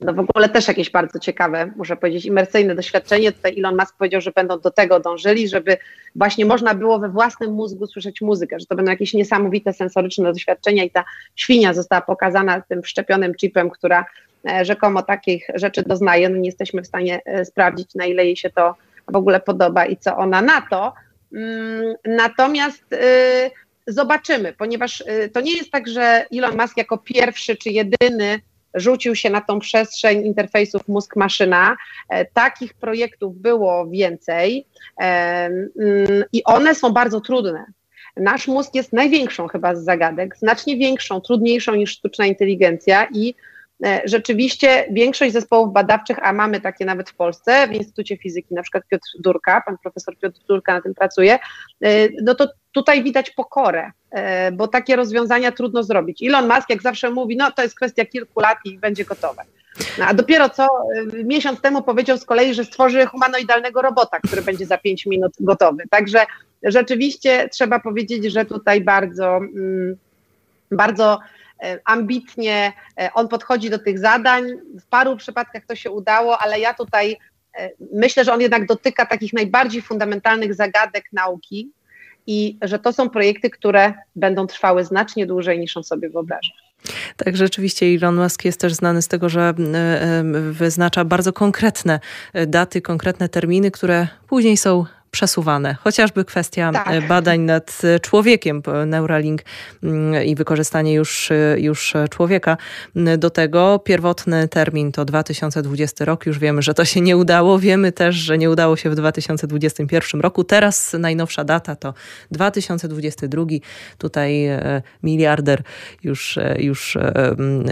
no w ogóle też jakieś bardzo ciekawe, muszę powiedzieć, imersyjne doświadczenie. Tutaj Elon Musk powiedział, że będą do tego dążyli, żeby właśnie można było we własnym mózgu słyszeć muzykę, że to będą jakieś niesamowite sensoryczne doświadczenia i ta świnia została pokazana tym wszczepionym chipem, która e, rzekomo takich rzeczy doznaje. No nie jesteśmy w stanie e, sprawdzić, na ile jej się to w ogóle podoba i co ona na to. Mm, natomiast y, zobaczymy, ponieważ y, to nie jest tak, że Elon Musk jako pierwszy czy jedyny rzucił się na tą przestrzeń interfejsów mózg-maszyna. E, takich projektów było więcej e, mm, i one są bardzo trudne. Nasz mózg jest największą chyba z zagadek, znacznie większą, trudniejszą niż sztuczna inteligencja i rzeczywiście większość zespołów badawczych, a mamy takie nawet w Polsce, w Instytucie Fizyki, na przykład Piotr Durka, pan profesor Piotr Durka na tym pracuje, no to tutaj widać pokorę, e, bo takie rozwiązania trudno zrobić. Elon Musk, jak zawsze mówi, no to jest kwestia kilku lat i będzie gotowe. No, a dopiero co e, miesiąc temu powiedział z kolei, że stworzy humanoidalnego robota, który będzie za pięć minut gotowy. Także rzeczywiście trzeba powiedzieć, że tutaj bardzo, mm, bardzo e, ambitnie on podchodzi do tych zadań. W paru przypadkach to się udało, ale ja tutaj myślę, że on jednak dotyka takich najbardziej fundamentalnych zagadek nauki, i że to są projekty, które będą trwały znacznie dłużej niż on sobie wyobraża. Tak, rzeczywiście Elon Musk jest też znany z tego, że e, e, wyznacza bardzo konkretne e, daty, konkretne terminy, które później są przesuwane. Chociażby kwestia tak. E, badań nad e, człowiekiem, Neuralink mm, i wykorzystanie już, e, już człowieka do tego. Pierwotny termin to 2020 rok. Już wiemy, że to się nie udało. Wiemy też, że nie udało się w 2021 roku. Teraz najnowsza data to 2022. Tutaj miliarder już, już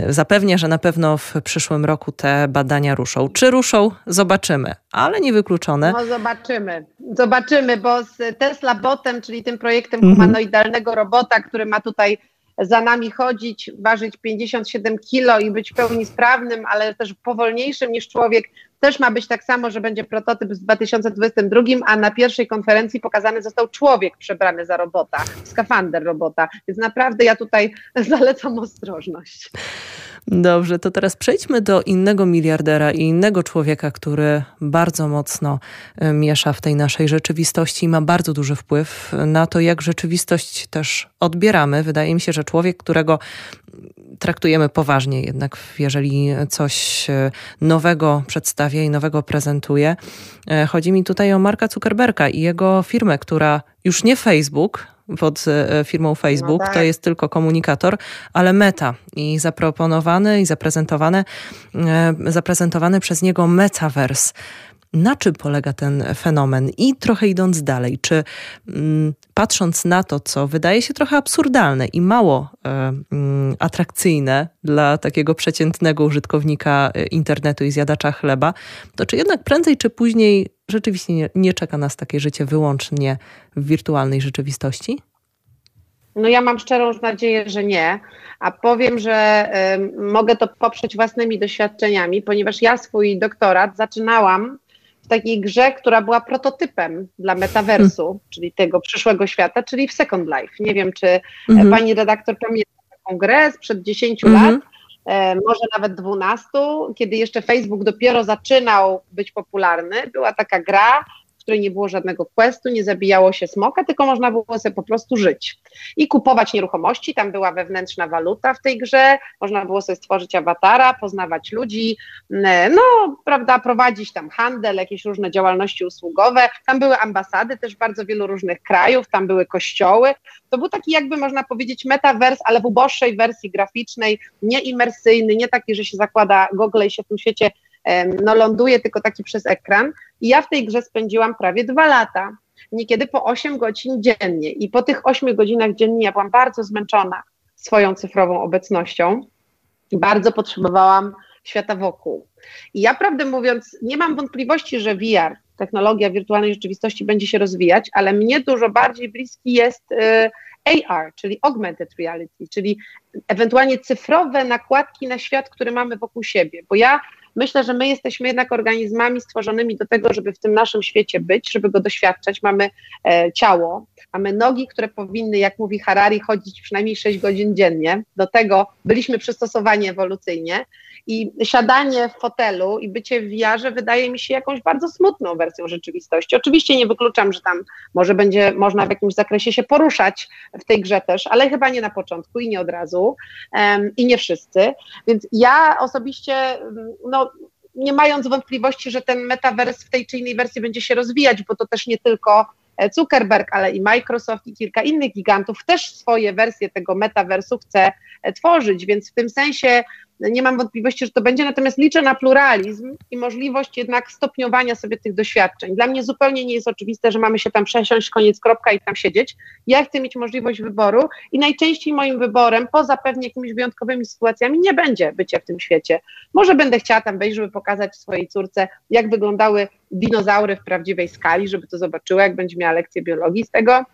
zapewnia, że na pewno w przyszłym roku te badania ruszą. Czy ruszą? Zobaczymy, ale niewykluczone. No zobaczymy. zobaczymy zobaczymy, bo z Tesla Botem, czyli tym projektem mhm. humanoidalnego robota, który ma tutaj za nami chodzić, ważyć 57 kilo i być w pełni sprawnym, ale też powolniejszym niż człowiek, też ma być tak samo, że będzie prototyp z 2022, a na pierwszej konferencji pokazany został człowiek przebrany za robota, skafander robota. Więc naprawdę ja tutaj zalecam ostrożność. Dobrze, to teraz przejdźmy do innego miliardera i innego człowieka, który bardzo mocno e, miesza w tej naszej rzeczywistości i ma bardzo duży wpływ na to, jak rzeczywistość też odbieramy. Wydaje mi się, że człowiek, którego traktujemy poważnie, jednak jeżeli coś e, nowego przedstawia i nowego prezentuje. E, chodzi mi tutaj o Marka Zuckerberga i jego firmę, która już nie Facebook, pod e, firmą Facebook, no tak. to jest tylko komunikator, ale Meta. I zaproponowane i zaprezentowane, zaprezentowane przez niego Metaverse na czym polega ten fenomen i trochę idąc dalej, czy mm, patrząc na to, co wydaje się trochę absurdalne i mało e, mm, atrakcyjne dla takiego przeciętnego użytkownika e, internetu i zjadacza chleba, to czy jednak prędzej czy później rzeczywiście nie, nie czeka nas takie życie wyłącznie w wirtualnej rzeczywistości? No ja mam szczerą nadzieję, że nie, a powiem, że y, mogę to poprzeć własnymi doświadczeniami, ponieważ ja swój doktorat zaczynałam takiej grze, która była prototypem dla metaversu, hmm. czyli tego przyszłego świata, czyli w Second Life. Nie wiem, czy hmm. pani redaktor pamięta taką grę sprzed 10 hmm. lat, e, może nawet 12, kiedy jeszcze Facebook dopiero zaczynał być popularny. Była taka gra, której nie było żadnego questu, nie zabijało się smoka, tylko można było sobie po prostu żyć i kupować nieruchomości. Tam była wewnętrzna waluta w tej grze, można było sobie stworzyć awatara, poznawać ludzi, no, prawda, prowadzić tam handel, jakieś różne działalności usługowe. Tam były ambasady też bardzo wielu różnych krajów, tam były kościoły. To był taki, jakby można powiedzieć, metavers, ale w uboższej wersji graficznej, nie imersyjny, nie taki, że się zakłada Google i się w tym świecie no, ląduje tylko taki przez ekran. I ja w tej grze spędziłam prawie dwa lata, niekiedy po 8 godzin dziennie. I po tych 8 godzinach dziennie ja byłam bardzo zmęczona swoją cyfrową obecnością bardzo potrzebowałam świata wokół. I ja prawdę mówiąc, nie mam wątpliwości, że VR, technologia wirtualnej rzeczywistości będzie się rozwijać, ale mnie dużo bardziej bliski jest y, AR, czyli augmented reality, czyli ewentualnie cyfrowe nakładki na świat, który mamy wokół siebie. Bo ja myślę, że my jesteśmy jednak organizmami stworzonymi do tego, żeby w tym naszym świecie być, żeby go doświadczać. Mamy e, ciało, mamy nogi, które powinny, jak mówi Harari, chodzić przynajmniej 6 godzin dziennie. Do tego byliśmy przystosowani ewolucyjnie i siadanie w fotelu i bycie w wiarze wydaje mi się jakąś bardzo smutną wersją rzeczywistości. Oczywiście nie wykluczam, że tam może będzie można w jakimś zakresie się poruszać w tej grze też, ale chyba nie na początku i nie od razu um, i nie wszyscy. Więc ja osobiście, no, nie mając wątpliwości, że ten metavers w tej czy innej wersji będzie się rozwijać, bo to też nie tylko Zuckerberg, ale i Microsoft i kilka innych gigantów też swoje wersje tego metaversu chce tworzyć, więc w tym sensie nie mam wątpliwości, że to będzie, natomiast liczę na pluralizm i możliwość jednak stopniowania sobie tych doświadczeń. Dla mnie zupełnie nie jest oczywiste, że mamy się tam przesiąść, koniec, kropka i tam siedzieć. Ja chcę mieć możliwość wyboru i najczęściej moim wyborem, poza pewnie jakimiś wyjątkowymi sytuacjami, nie będzie bycie w tym świecie. Może będę chciała tam wejść, żeby pokazać swojej córce, jak wyglądały dinozaury w prawdziwej skali, żeby to zobaczyła, jak będzie miała lekcję biologii z tego.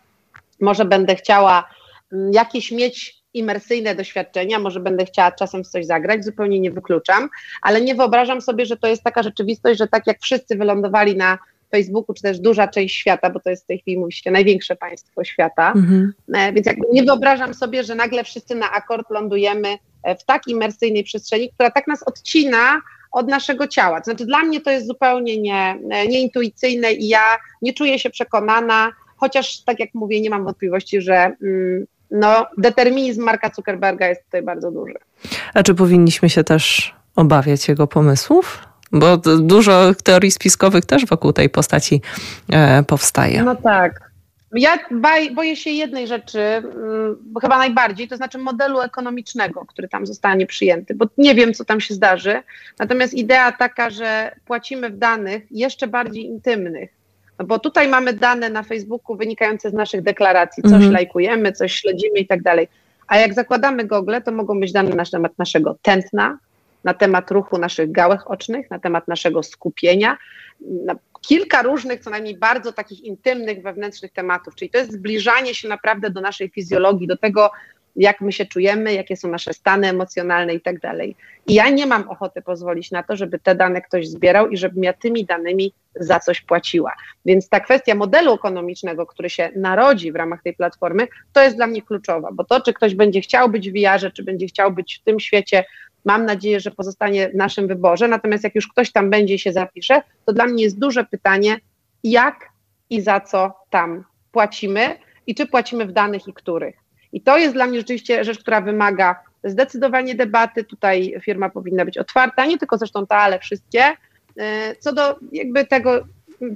Może będę chciała mm, jakieś mieć imersyjne doświadczenia, może będę chciała czasem w coś zagrać, zupełnie nie wykluczam, ale nie wyobrażam sobie, że to jest taka rzeczywistość, że tak jak wszyscy wylądowali na Facebooku, czy też duża część świata, bo to jest w tej chwili, mówi się, największe państwo świata, mhm. E, więc jakby nie wyobrażam sobie, że nagle wszyscy na akord lądujemy e, w tak imersyjnej przestrzeni, która tak nas odcina od naszego ciała. To znaczy dla mnie to jest zupełnie nie, e, nieintuicyjne i ja nie czuję się przekonana, chociaż tak jak mówię, nie mam wątpliwości, że mm, no, determinizm Marka Zuckerberga jest tutaj bardzo duży. A czy powinniśmy się też obawiać jego pomysłów? Bo dużo teorii spiskowych też wokół tej postaci e, powstaje. No tak. Ja boję się jednej rzeczy, mm, bo chyba najbardziej, to znaczy modelu ekonomicznego, który tam zostanie przyjęty, bo nie wiem, co tam się zdarzy. Natomiast idea taka, że płacimy w danych jeszcze bardziej intymnych, no bo tutaj mamy dane na Facebooku wynikające z naszych deklaracji, coś mhm. lajkujemy, coś śledzimy i tak dalej. A jak zakładamy Google, to mogą być dane na temat naszego tętna, na temat ruchu naszych gałek ocznych, na temat naszego skupienia, kilka różnych, co najmniej bardzo takich intymnych, wewnętrznych tematów. Czyli to jest zbliżanie się naprawdę do naszej fizjologii, do tego, jak my się czujemy, jakie są nasze stany emocjonalne i tak dalej. I ja nie mam ochoty pozwolić na to, żeby te dane ktoś zbierał i żebym ja tymi danymi za coś płaciła. Więc ta kwestia modelu ekonomicznego, który się narodzi w ramach tej platformy, to jest dla mnie kluczowa, bo to, czy ktoś będzie chciał być w VR, czy będzie chciał być w tym świecie, mam nadzieję, że pozostanie w naszym wyborze. Natomiast jak już ktoś tam będzie i się zapisze, to dla mnie jest duże pytanie, jak i za co tam płacimy i czy płacimy w danych i których. I to jest dla mnie rzeczywiście rzecz, która wymaga zdecydowanie debaty. Tutaj firma powinna być otwarta, nie tylko zresztą ta, ale wszystkie, e, co do jakby tego,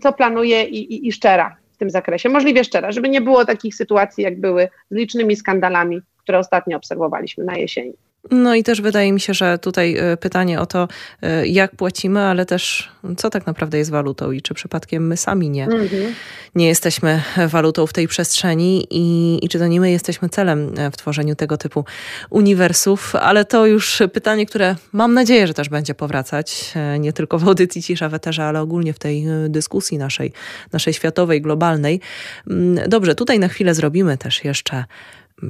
co planuje i, i, i szczera w tym zakresie. Możliwie szczera, żeby nie było takich sytuacji, jak były z licznymi skandalami, które ostatnio obserwowaliśmy na jesieni. No i też wydaje mi się, że tutaj e, pytanie o to, e, jak płacimy, ale też co tak naprawdę jest walutą i czy przypadkiem my sami nie, mhm. nie jesteśmy walutą w tej przestrzeni i, i czy to nie my jesteśmy celem e, w tworzeniu tego typu uniwersów, ale to już pytanie, które mam nadzieję, że też będzie powracać, nie tylko w audycji Cisza Weterza, ale ogólnie w tej dyskusji naszej, naszej światowej, globalnej. Mm, dobrze, tutaj na chwilę zrobimy też jeszcze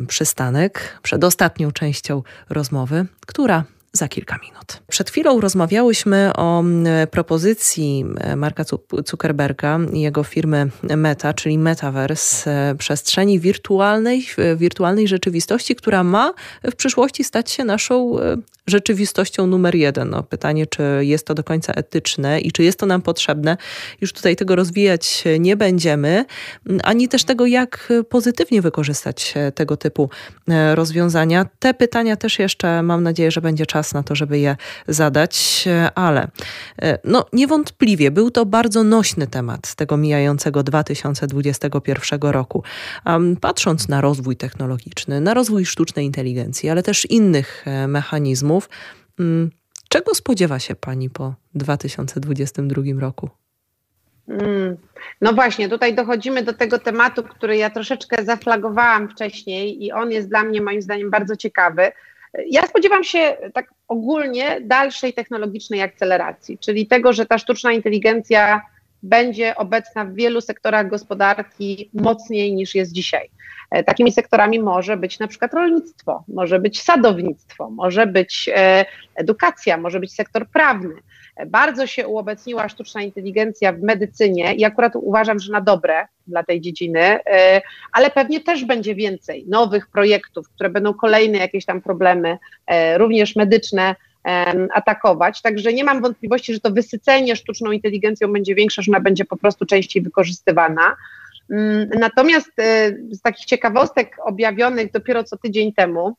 przystanek przed ostatnią częścią rozmowy, która za kilka minut. Przed chwilą rozmawiałyśmy o propozycji Marka Zuckerberga i jego firmy Meta, czyli Metaverse, e, przestrzeni wirtualnej, wirtualnej rzeczywistości, która ma w przyszłości stać się naszą e, rzeczywistością numer jeden. No, pytanie, czy jest to do końca etyczne i czy jest to nam potrzebne. Już tutaj tego rozwijać nie będziemy, ani też tego, jak pozytywnie wykorzystać tego typu e, rozwiązania. Te pytania też jeszcze mam nadzieję, że będzie czas na to, żeby je zadać, ale e, no, niewątpliwie był to bardzo nośny temat tego mijającego 2021 roku. Patrząc na rozwój technologiczny, na rozwój sztucznej inteligencji, ale też innych e, mechanizmów, Mm, czego spodziewa się Pani po 2022 roku? Mm, no właśnie, tutaj dochodzimy do tego tematu, który ja troszeczkę zaflagowałam wcześniej i on jest dla mnie moim zdaniem bardzo ciekawy. Ja spodziewam się tak ogólnie dalszej technologicznej akceleracji, czyli tego, że ta sztuczna inteligencja będzie obecna w wielu sektorach gospodarki mocniej niż jest dzisiaj. E, takimi sektorami może być na przykład rolnictwo, może być sadownictwo, może być e, edukacja, może być sektor prawny. Bardzo się uobecniła sztuczna inteligencja w medycynie i akurat uważam, że na dobre dla tej dziedziny, ale pewnie też będzie więcej nowych projektów, które będą kolejne jakieś tam problemy, również medyczne, atakować. Także nie mam wątpliwości, że to wysycenie sztuczną inteligencją będzie większe, że ona będzie po prostu częściej wykorzystywana. Mm, natomiast e, z takich ciekawostek objawionych dopiero co tydzień temu,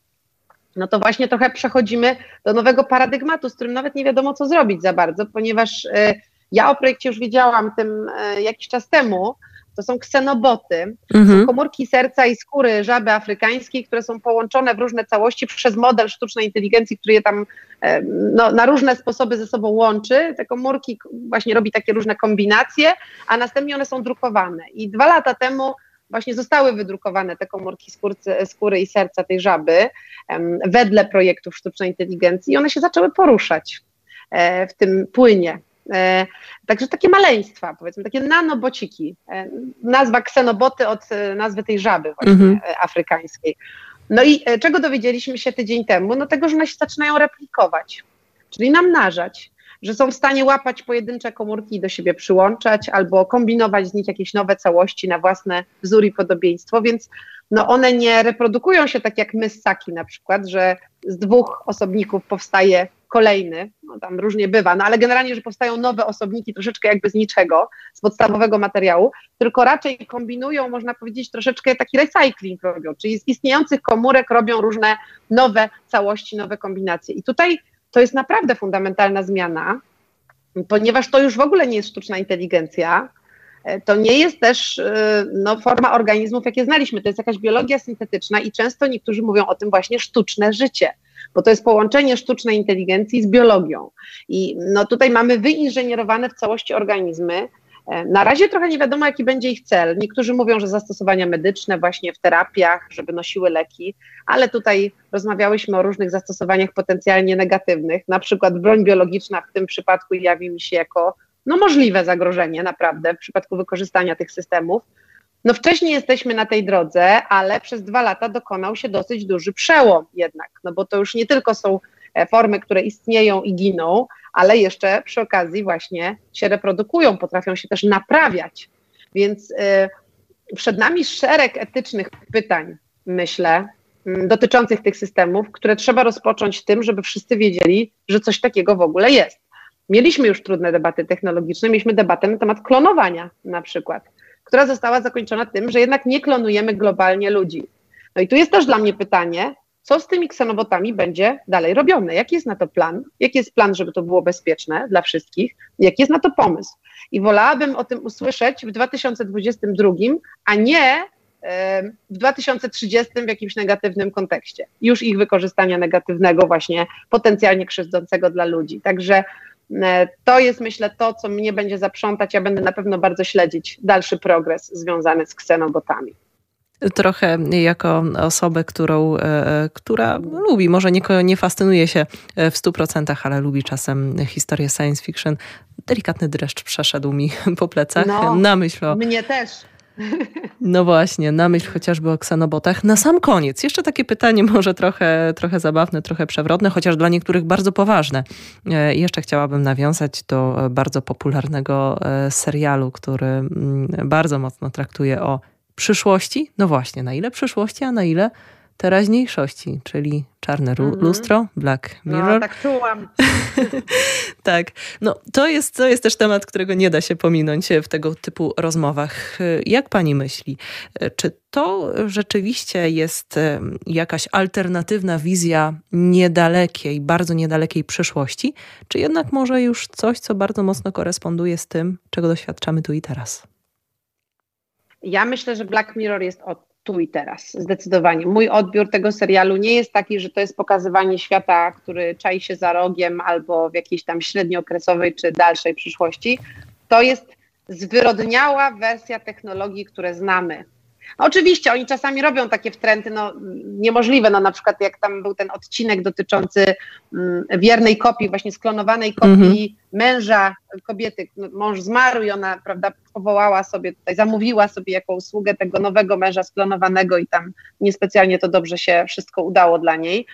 no to właśnie trochę przechodzimy do nowego paradygmatu, z którym nawet nie wiadomo, co zrobić za bardzo, ponieważ e, ja o projekcie już wiedziałam tym e, jakiś czas temu, to są ksenoboty, mhm. są komórki serca i skóry żaby afrykańskiej, które są połączone w różne całości przez model sztucznej inteligencji, który je tam e, no, na różne sposoby ze sobą łączy. Te komórki właśnie robi takie różne kombinacje, a następnie one są drukowane. I dwa lata temu właśnie zostały wydrukowane te komórki skórcy, skóry i serca tej żaby wedle projektów sztucznej inteligencji i one się zaczęły poruszać e, w tym płynie E, także takie maleństwa, powiedzmy, takie nanobociki. E, nazwa ksenoboty od nazwy tej żaby właśnie mhm. afrykańskiej. No i czego dowiedzieliśmy się tydzień temu? No tego, że one się zaczynają replikować, czyli namnażać, że są w stanie łapać pojedyncze komórki i do siebie przyłączać, albo kombinować z nich jakieś nowe całości na własne wzór i podobieństwo, więc no one nie reprodukują się tak jak my ssaki na przykład, że z dwóch osobników powstaje kolejny, no tam różnie bywa, no ale generalnie, że powstają nowe osobniki troszeczkę jakby z niczego, z podstawowego materiału, tylko raczej kombinują, można powiedzieć, troszeczkę taki recycling robią, czyli z istniejących komórek robią różne nowe całości, nowe kombinacje. I tutaj to jest naprawdę fundamentalna zmiana, ponieważ to już w ogóle nie jest sztuczna inteligencja, e, to nie jest też e, no, forma organizmów, jakie znaliśmy. To jest jakaś biologia syntetyczna i często niektórzy mówią o tym właśnie sztuczne życie bo to jest połączenie sztucznej inteligencji z biologią. I no tutaj mamy wyinżynierowane w całości organizmy. E, na razie trochę nie wiadomo, jaki będzie ich cel. Niektórzy mówią, że zastosowania medyczne, właśnie w terapiach, żeby nosiły leki, ale tutaj rozmawiałyśmy o różnych zastosowaniach potencjalnie negatywnych. Na przykład broń biologiczna w tym przypadku jawi mi się jako no, możliwe zagrożenie, naprawdę, w przypadku wykorzystania tych systemów. No wcześniej jesteśmy na tej drodze, ale przez dwa lata dokonał się dosyć duży przełom jednak, no bo to już nie tylko są formy, które istnieją i giną, ale jeszcze przy okazji właśnie się reprodukują, potrafią się też naprawiać. Więc y, przed nami szereg etycznych pytań, myślę, dotyczących tych systemów, które trzeba rozpocząć tym, żeby wszyscy wiedzieli, że coś takiego w ogóle jest. Mieliśmy już trudne debaty technologiczne, mieliśmy debatę na temat klonowania na przykład która została zakończona tym, że jednak nie klonujemy globalnie ludzi. No i tu jest też dla mnie pytanie, co z tymi ksenobotami będzie dalej robione? Jaki jest na to plan? Jaki jest plan, żeby to było bezpieczne dla wszystkich? Jaki jest na to pomysł? I wolałabym o tym usłyszeć w 2022, a nie w 2030 w jakimś negatywnym kontekście. Już ich wykorzystania negatywnego, właśnie potencjalnie krzywdzącego dla ludzi. Także E, to jest, myślę, to, co mnie będzie zaprzątać. Ja będę na pewno bardzo śledzić dalszy progres związany z ksenobotami trochę jako osobę, którą, e, która lubi, może nie, nie fascynuje się w 100%, ale lubi czasem historię science fiction. Delikatny dreszcz przeszedł mi po plecach no, na myśl o... Mnie też. No właśnie, na myśl chociażby o ksenobotach. Na sam koniec, jeszcze takie pytanie może trochę, trochę zabawne, trochę przewrotne, chociaż dla niektórych bardzo poważne. E, jeszcze chciałabym nawiązać do bardzo popularnego e, serialu, który mm, bardzo mocno traktuje o przyszłości. No właśnie, na ile przyszłości, a na ile teraźniejszości, czyli czarne mm -hmm. lustro, Black no, Mirror. No, tak czułam. tak. No, to jest, to jest też temat, którego nie da się pominąć w tego typu rozmowach. Jak pani myśli, czy to rzeczywiście jest jakaś alternatywna wizja niedalekiej, bardzo niedalekiej przyszłości, czy jednak może już coś, co bardzo mocno koresponduje z tym, czego doświadczamy tu i teraz? Ja myślę, że Black Mirror jest od tu i teraz, zdecydowanie. Mój odbiór tego serialu nie jest taki, że to jest pokazywanie świata, który czai się za rogiem albo w jakiejś tam średniookresowej czy dalszej przyszłości. To jest zwyrodniała wersja technologii, które znamy. Oczywiście oni czasami robią takie wtręty, no niemożliwe, no na przykład jak tam był ten odcinek dotyczący mm, wiernej kopii, właśnie sklonowanej kopii mm -hmm. męża kobiety, no, mąż zmarł i ona, prawda, powołała sobie tutaj, zamówiła sobie jako usługę tego nowego męża sklonowanego i tam niespecjalnie to dobrze się wszystko udało dla niej.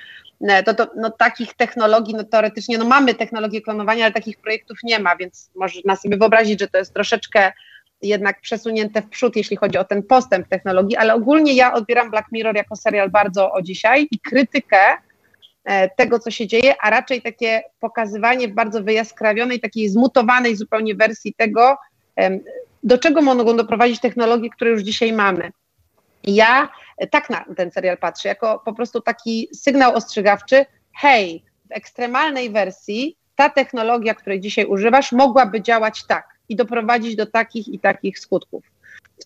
to, to no, takich technologii, no teoretycznie no, mamy technologię klonowania, ale takich projektów nie ma, więc można sobie wyobrazić, że to jest troszeczkę jednak przesunięte w przód, jeśli chodzi o ten postęp technologii, ale ogólnie ja odbieram Black Mirror jako serial bardzo o dzisiaj i krytykę e, tego, co się dzieje, a raczej takie pokazywanie w bardzo wyjaskrawionej, takiej zmutowanej zupełnie wersji tego, do czego mogą doprowadzić technologie, które już dzisiaj mamy. Ja tak na ten serial patrzę, jako po prostu taki sygnał ostrzegawczy, hej, w ekstremalnej wersji ta technologia, której dzisiaj używasz, mogłaby działać tak i doprowadzić do takich i takich skutków.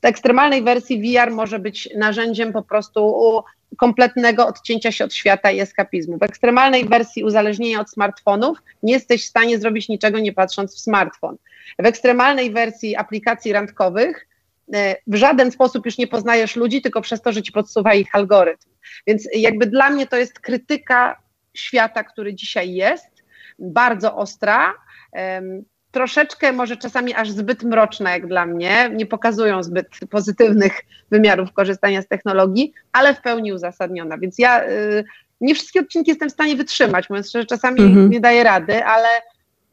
W ekstremalnej wersji VR może być narzędziem po prostu kompletnego odcięcia się od świata i eskapizmu. W ekstremalnej wersji uzależnienia od smartfonów nie jesteś w stanie zrobić niczego nie patrząc w smartfon. W ekstremalnej wersji aplikacji randkowych e, w żaden sposób już nie poznajesz ludzi, tylko przez to, że ci podsuwa ich algorytm. Więc jakby dla mnie to jest krytyka świata, który dzisiaj jest, bardzo ostra troszeczkę może czasami aż zbyt mroczne jak dla mnie, nie pokazują zbyt pozytywnych wymiarów korzystania z technologii, ale w pełni uzasadniona. Więc ja y, nie wszystkie odcinki jestem w stanie wytrzymać, mówiąc szczerze, czasami mhm. nie daję rady, ale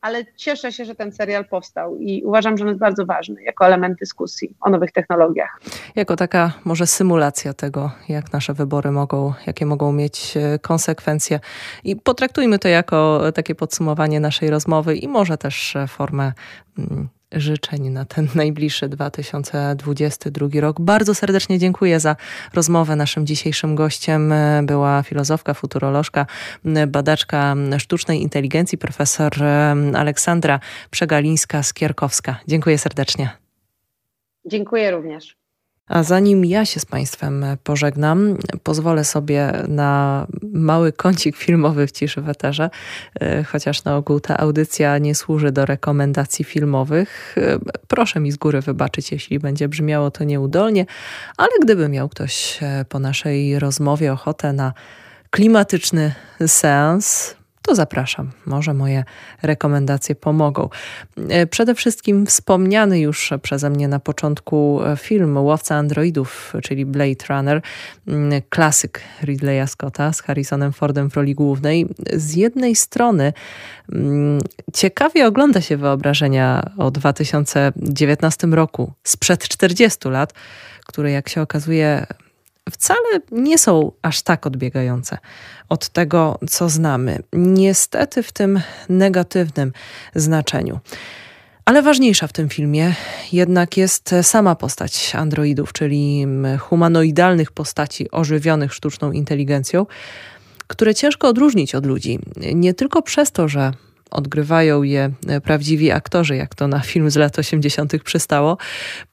ale cieszę się, że ten serial powstał i uważam, że on jest bardzo ważny jako element dyskusji o nowych technologiach. Jako taka może symulacja tego, jak nasze wybory mogą, jakie mogą mieć e, konsekwencje. I potraktujmy to jako takie podsumowanie naszej rozmowy i może też e, formę mm, życzeń na ten najbliższy 2022 rok. Bardzo serdecznie dziękuję za rozmowę. Naszym dzisiejszym gościem była filozofka, futurolożka, badaczka sztucznej inteligencji, profesor Aleksandra Przegalińska-Skierkowska. Dziękuję serdecznie. Dziękuję również. A zanim ja się z Państwem pożegnam, pozwolę sobie na mały kącik filmowy w ciszy w eterze, e, chociaż na ogół ta audycja nie służy do rekomendacji filmowych. E, proszę mi z góry wybaczyć, jeśli będzie brzmiało to nieudolnie, ale gdyby miał ktoś e, po naszej rozmowie ochotę na klimatyczny seans, to zapraszam. Może moje rekomendacje pomogą. E, przede wszystkim wspomniany już przeze mnie na początku film Łowca Androidów, czyli Blade Runner, mm, klasyk Ridleya Scotta z Harrisonem Fordem w roli głównej. Z jednej strony mm, ciekawie ogląda się wyobrażenia o 2019 roku, sprzed 40 lat, które jak się okazuje wcale nie są aż tak odbiegające od tego, co znamy. Niestety w tym negatywnym znaczeniu. Ale ważniejsza w tym filmie jednak jest sama postać androidów, czyli humanoidalnych postaci ożywionych sztuczną inteligencją, które ciężko odróżnić od ludzi. Nie tylko przez to, że odgrywają je e, prawdziwi aktorzy, jak to na film z lat 80. przystało,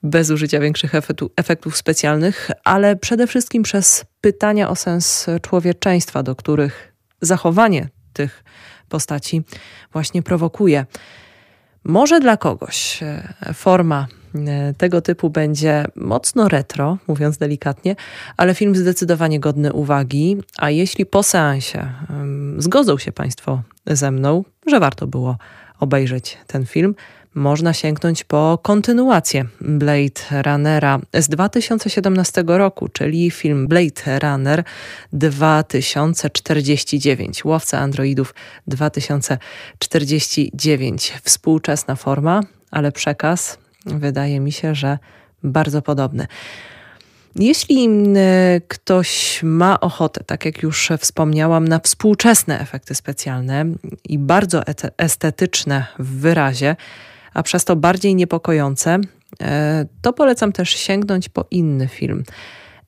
bez użycia większych efektów specjalnych, ale przede wszystkim przez pytania o sens człowieczeństwa, do których zachowanie tych postaci właśnie prowokuje. Może dla kogoś e, forma e, tego typu będzie mocno retro, mówiąc delikatnie, ale film zdecydowanie godny uwagi. A jeśli po seansie zgodzą się Państwo ze mną, że warto było obejrzeć ten film, można sięgnąć po kontynuację Blade Runnera z 2017 roku, czyli film Blade Runner 2049, Łowca Androidów 2049. Współczesna forma, ale przekaz wydaje mi się, że bardzo podobny. Jeśli e, ktoś ma ochotę, tak jak już wspomniałam, na współczesne efekty specjalne i bardzo estetyczne w wyrazie, a przez to bardziej niepokojące, e, to polecam też sięgnąć po inny film.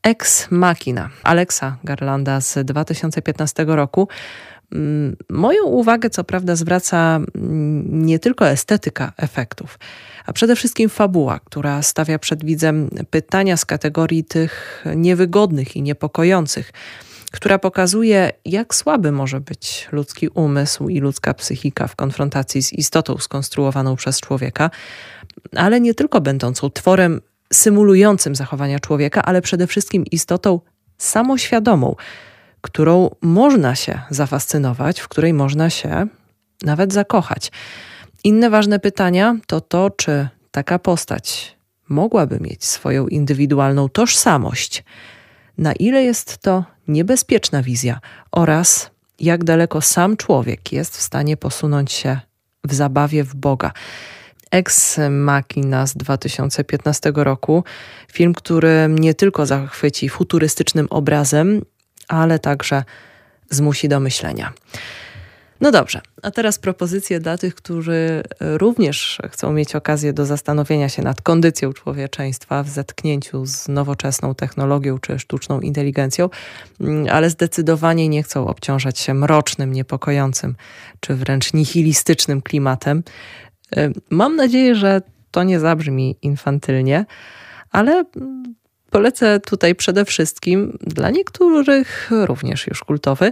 Ex Machina Alexa Garlanda z 2015 roku. Mm, moją uwagę, co prawda, zwraca mm, nie tylko estetyka efektów, a przede wszystkim fabuła, która stawia przed widzem pytania z kategorii tych niewygodnych i niepokojących, która pokazuje, jak słaby może być ludzki umysł i ludzka psychika w konfrontacji z istotą skonstruowaną przez człowieka, ale nie tylko będącą tworem symulującym zachowania człowieka, ale przede wszystkim istotą samoświadomą, którą można się zafascynować, w której można się nawet zakochać. Inne ważne pytania to to, czy taka postać mogłaby mieć swoją indywidualną tożsamość, na ile jest to niebezpieczna wizja oraz jak daleko sam człowiek jest w stanie posunąć się w zabawie w Boga. Ex Machina z 2015 roku. Film, który nie tylko zachwyci futurystycznym obrazem, ale także zmusi do myślenia. No dobrze, a teraz propozycje dla tych, którzy również chcą mieć okazję do zastanowienia się nad kondycją człowieczeństwa w zetknięciu z nowoczesną technologią czy sztuczną inteligencją, mm, ale zdecydowanie nie chcą obciążać się mrocznym, niepokojącym czy wręcz nihilistycznym klimatem. Mam nadzieję, że to nie zabrzmi infantylnie, ale Polecę tutaj przede wszystkim dla niektórych również już kultowy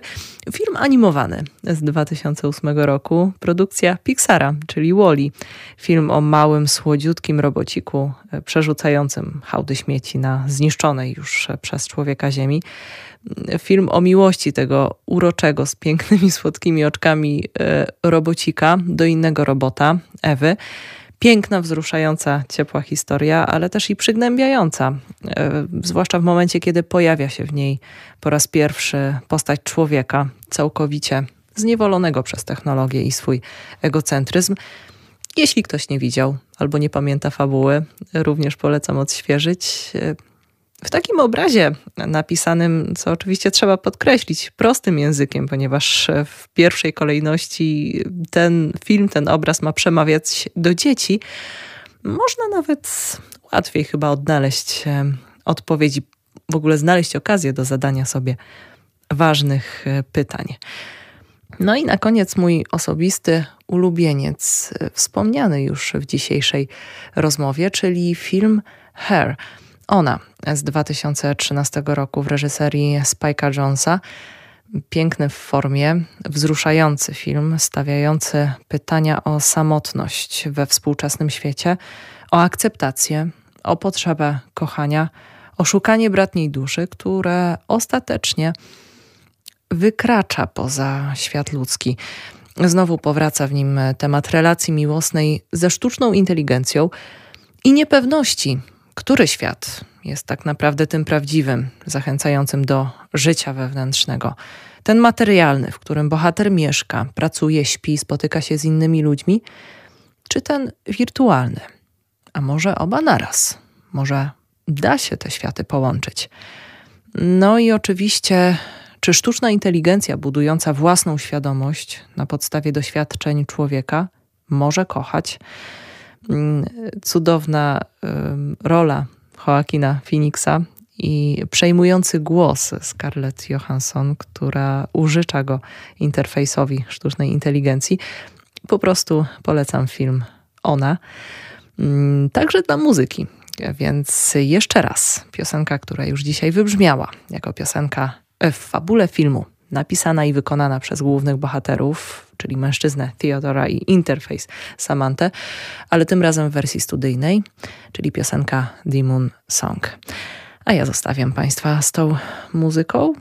film animowany z 2008 roku, produkcja Pixara, czyli Wally. Film o małym, słodziutkim robociku e, przerzucającym hałdy śmieci na zniszczonej już przez człowieka ziemi. Film o miłości tego uroczego, z pięknymi, słodkimi oczkami e, robocika do innego robota, Ewy piękna, wzruszająca, ciepła historia, ale też i przygnębiająca, e, zwłaszcza w momencie, kiedy pojawia się w niej po raz pierwszy postać człowieka, całkowicie zniewolonego przez technologię i swój egocentryzm. Jeśli ktoś nie widział albo nie pamięta fabuły, również polecam odświeżyć. W takim obrazie napisanym, co oczywiście trzeba podkreślić, prostym językiem, ponieważ w pierwszej kolejności ten film, ten obraz ma przemawiać do dzieci, można nawet łatwiej chyba odnaleźć e, odpowiedzi, w ogóle znaleźć okazję do zadania sobie ważnych e, pytań. No i na koniec mój osobisty ulubieniec, e, wspomniany już w dzisiejszej rozmowie, czyli film Hair ona z 2013 roku w reżyserii Spike'a Jonesa. Piękny w formie, wzruszający film, stawiający pytania o samotność we współczesnym świecie, o akceptację, o potrzebę kochania, o szukanie bratniej duszy, które ostatecznie wykracza poza świat ludzki. Znowu powraca w nim temat relacji miłosnej ze sztuczną inteligencją i niepewności, który świat jest tak naprawdę tym prawdziwym, zachęcającym do życia wewnętrznego? Ten materialny, w którym bohater mieszka, pracuje, śpi, spotyka się z innymi ludźmi, czy ten wirtualny? A może oba naraz? Może da się te światy połączyć? No i oczywiście, czy sztuczna inteligencja budująca własną świadomość na podstawie doświadczeń człowieka może kochać? Mm, cudowna rola Joaquina Phoenixa i przejmujący głos Scarlett Johansson, która użycza go interfejsowi sztucznej inteligencji. Po prostu polecam film Ona. Mm, także dla muzyki. Więc jeszcze raz piosenka, która już dzisiaj wybrzmiała jako piosenka w fabule filmu napisana i wykonana przez głównych bohaterów, czyli mężczyznę Theodora i interfejs Samantę, ale tym razem w wersji studyjnej, czyli piosenka Demon Song. A ja zostawiam Państwa z tą muzyką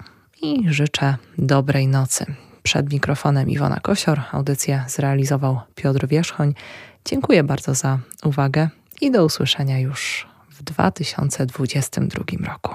i życzę dobrej nocy. Przed mikrofonem Iwona Kosior, audycję zrealizował Piotr Wierzchoń. Dziękuję bardzo za uwagę i do usłyszenia już w 2022 roku.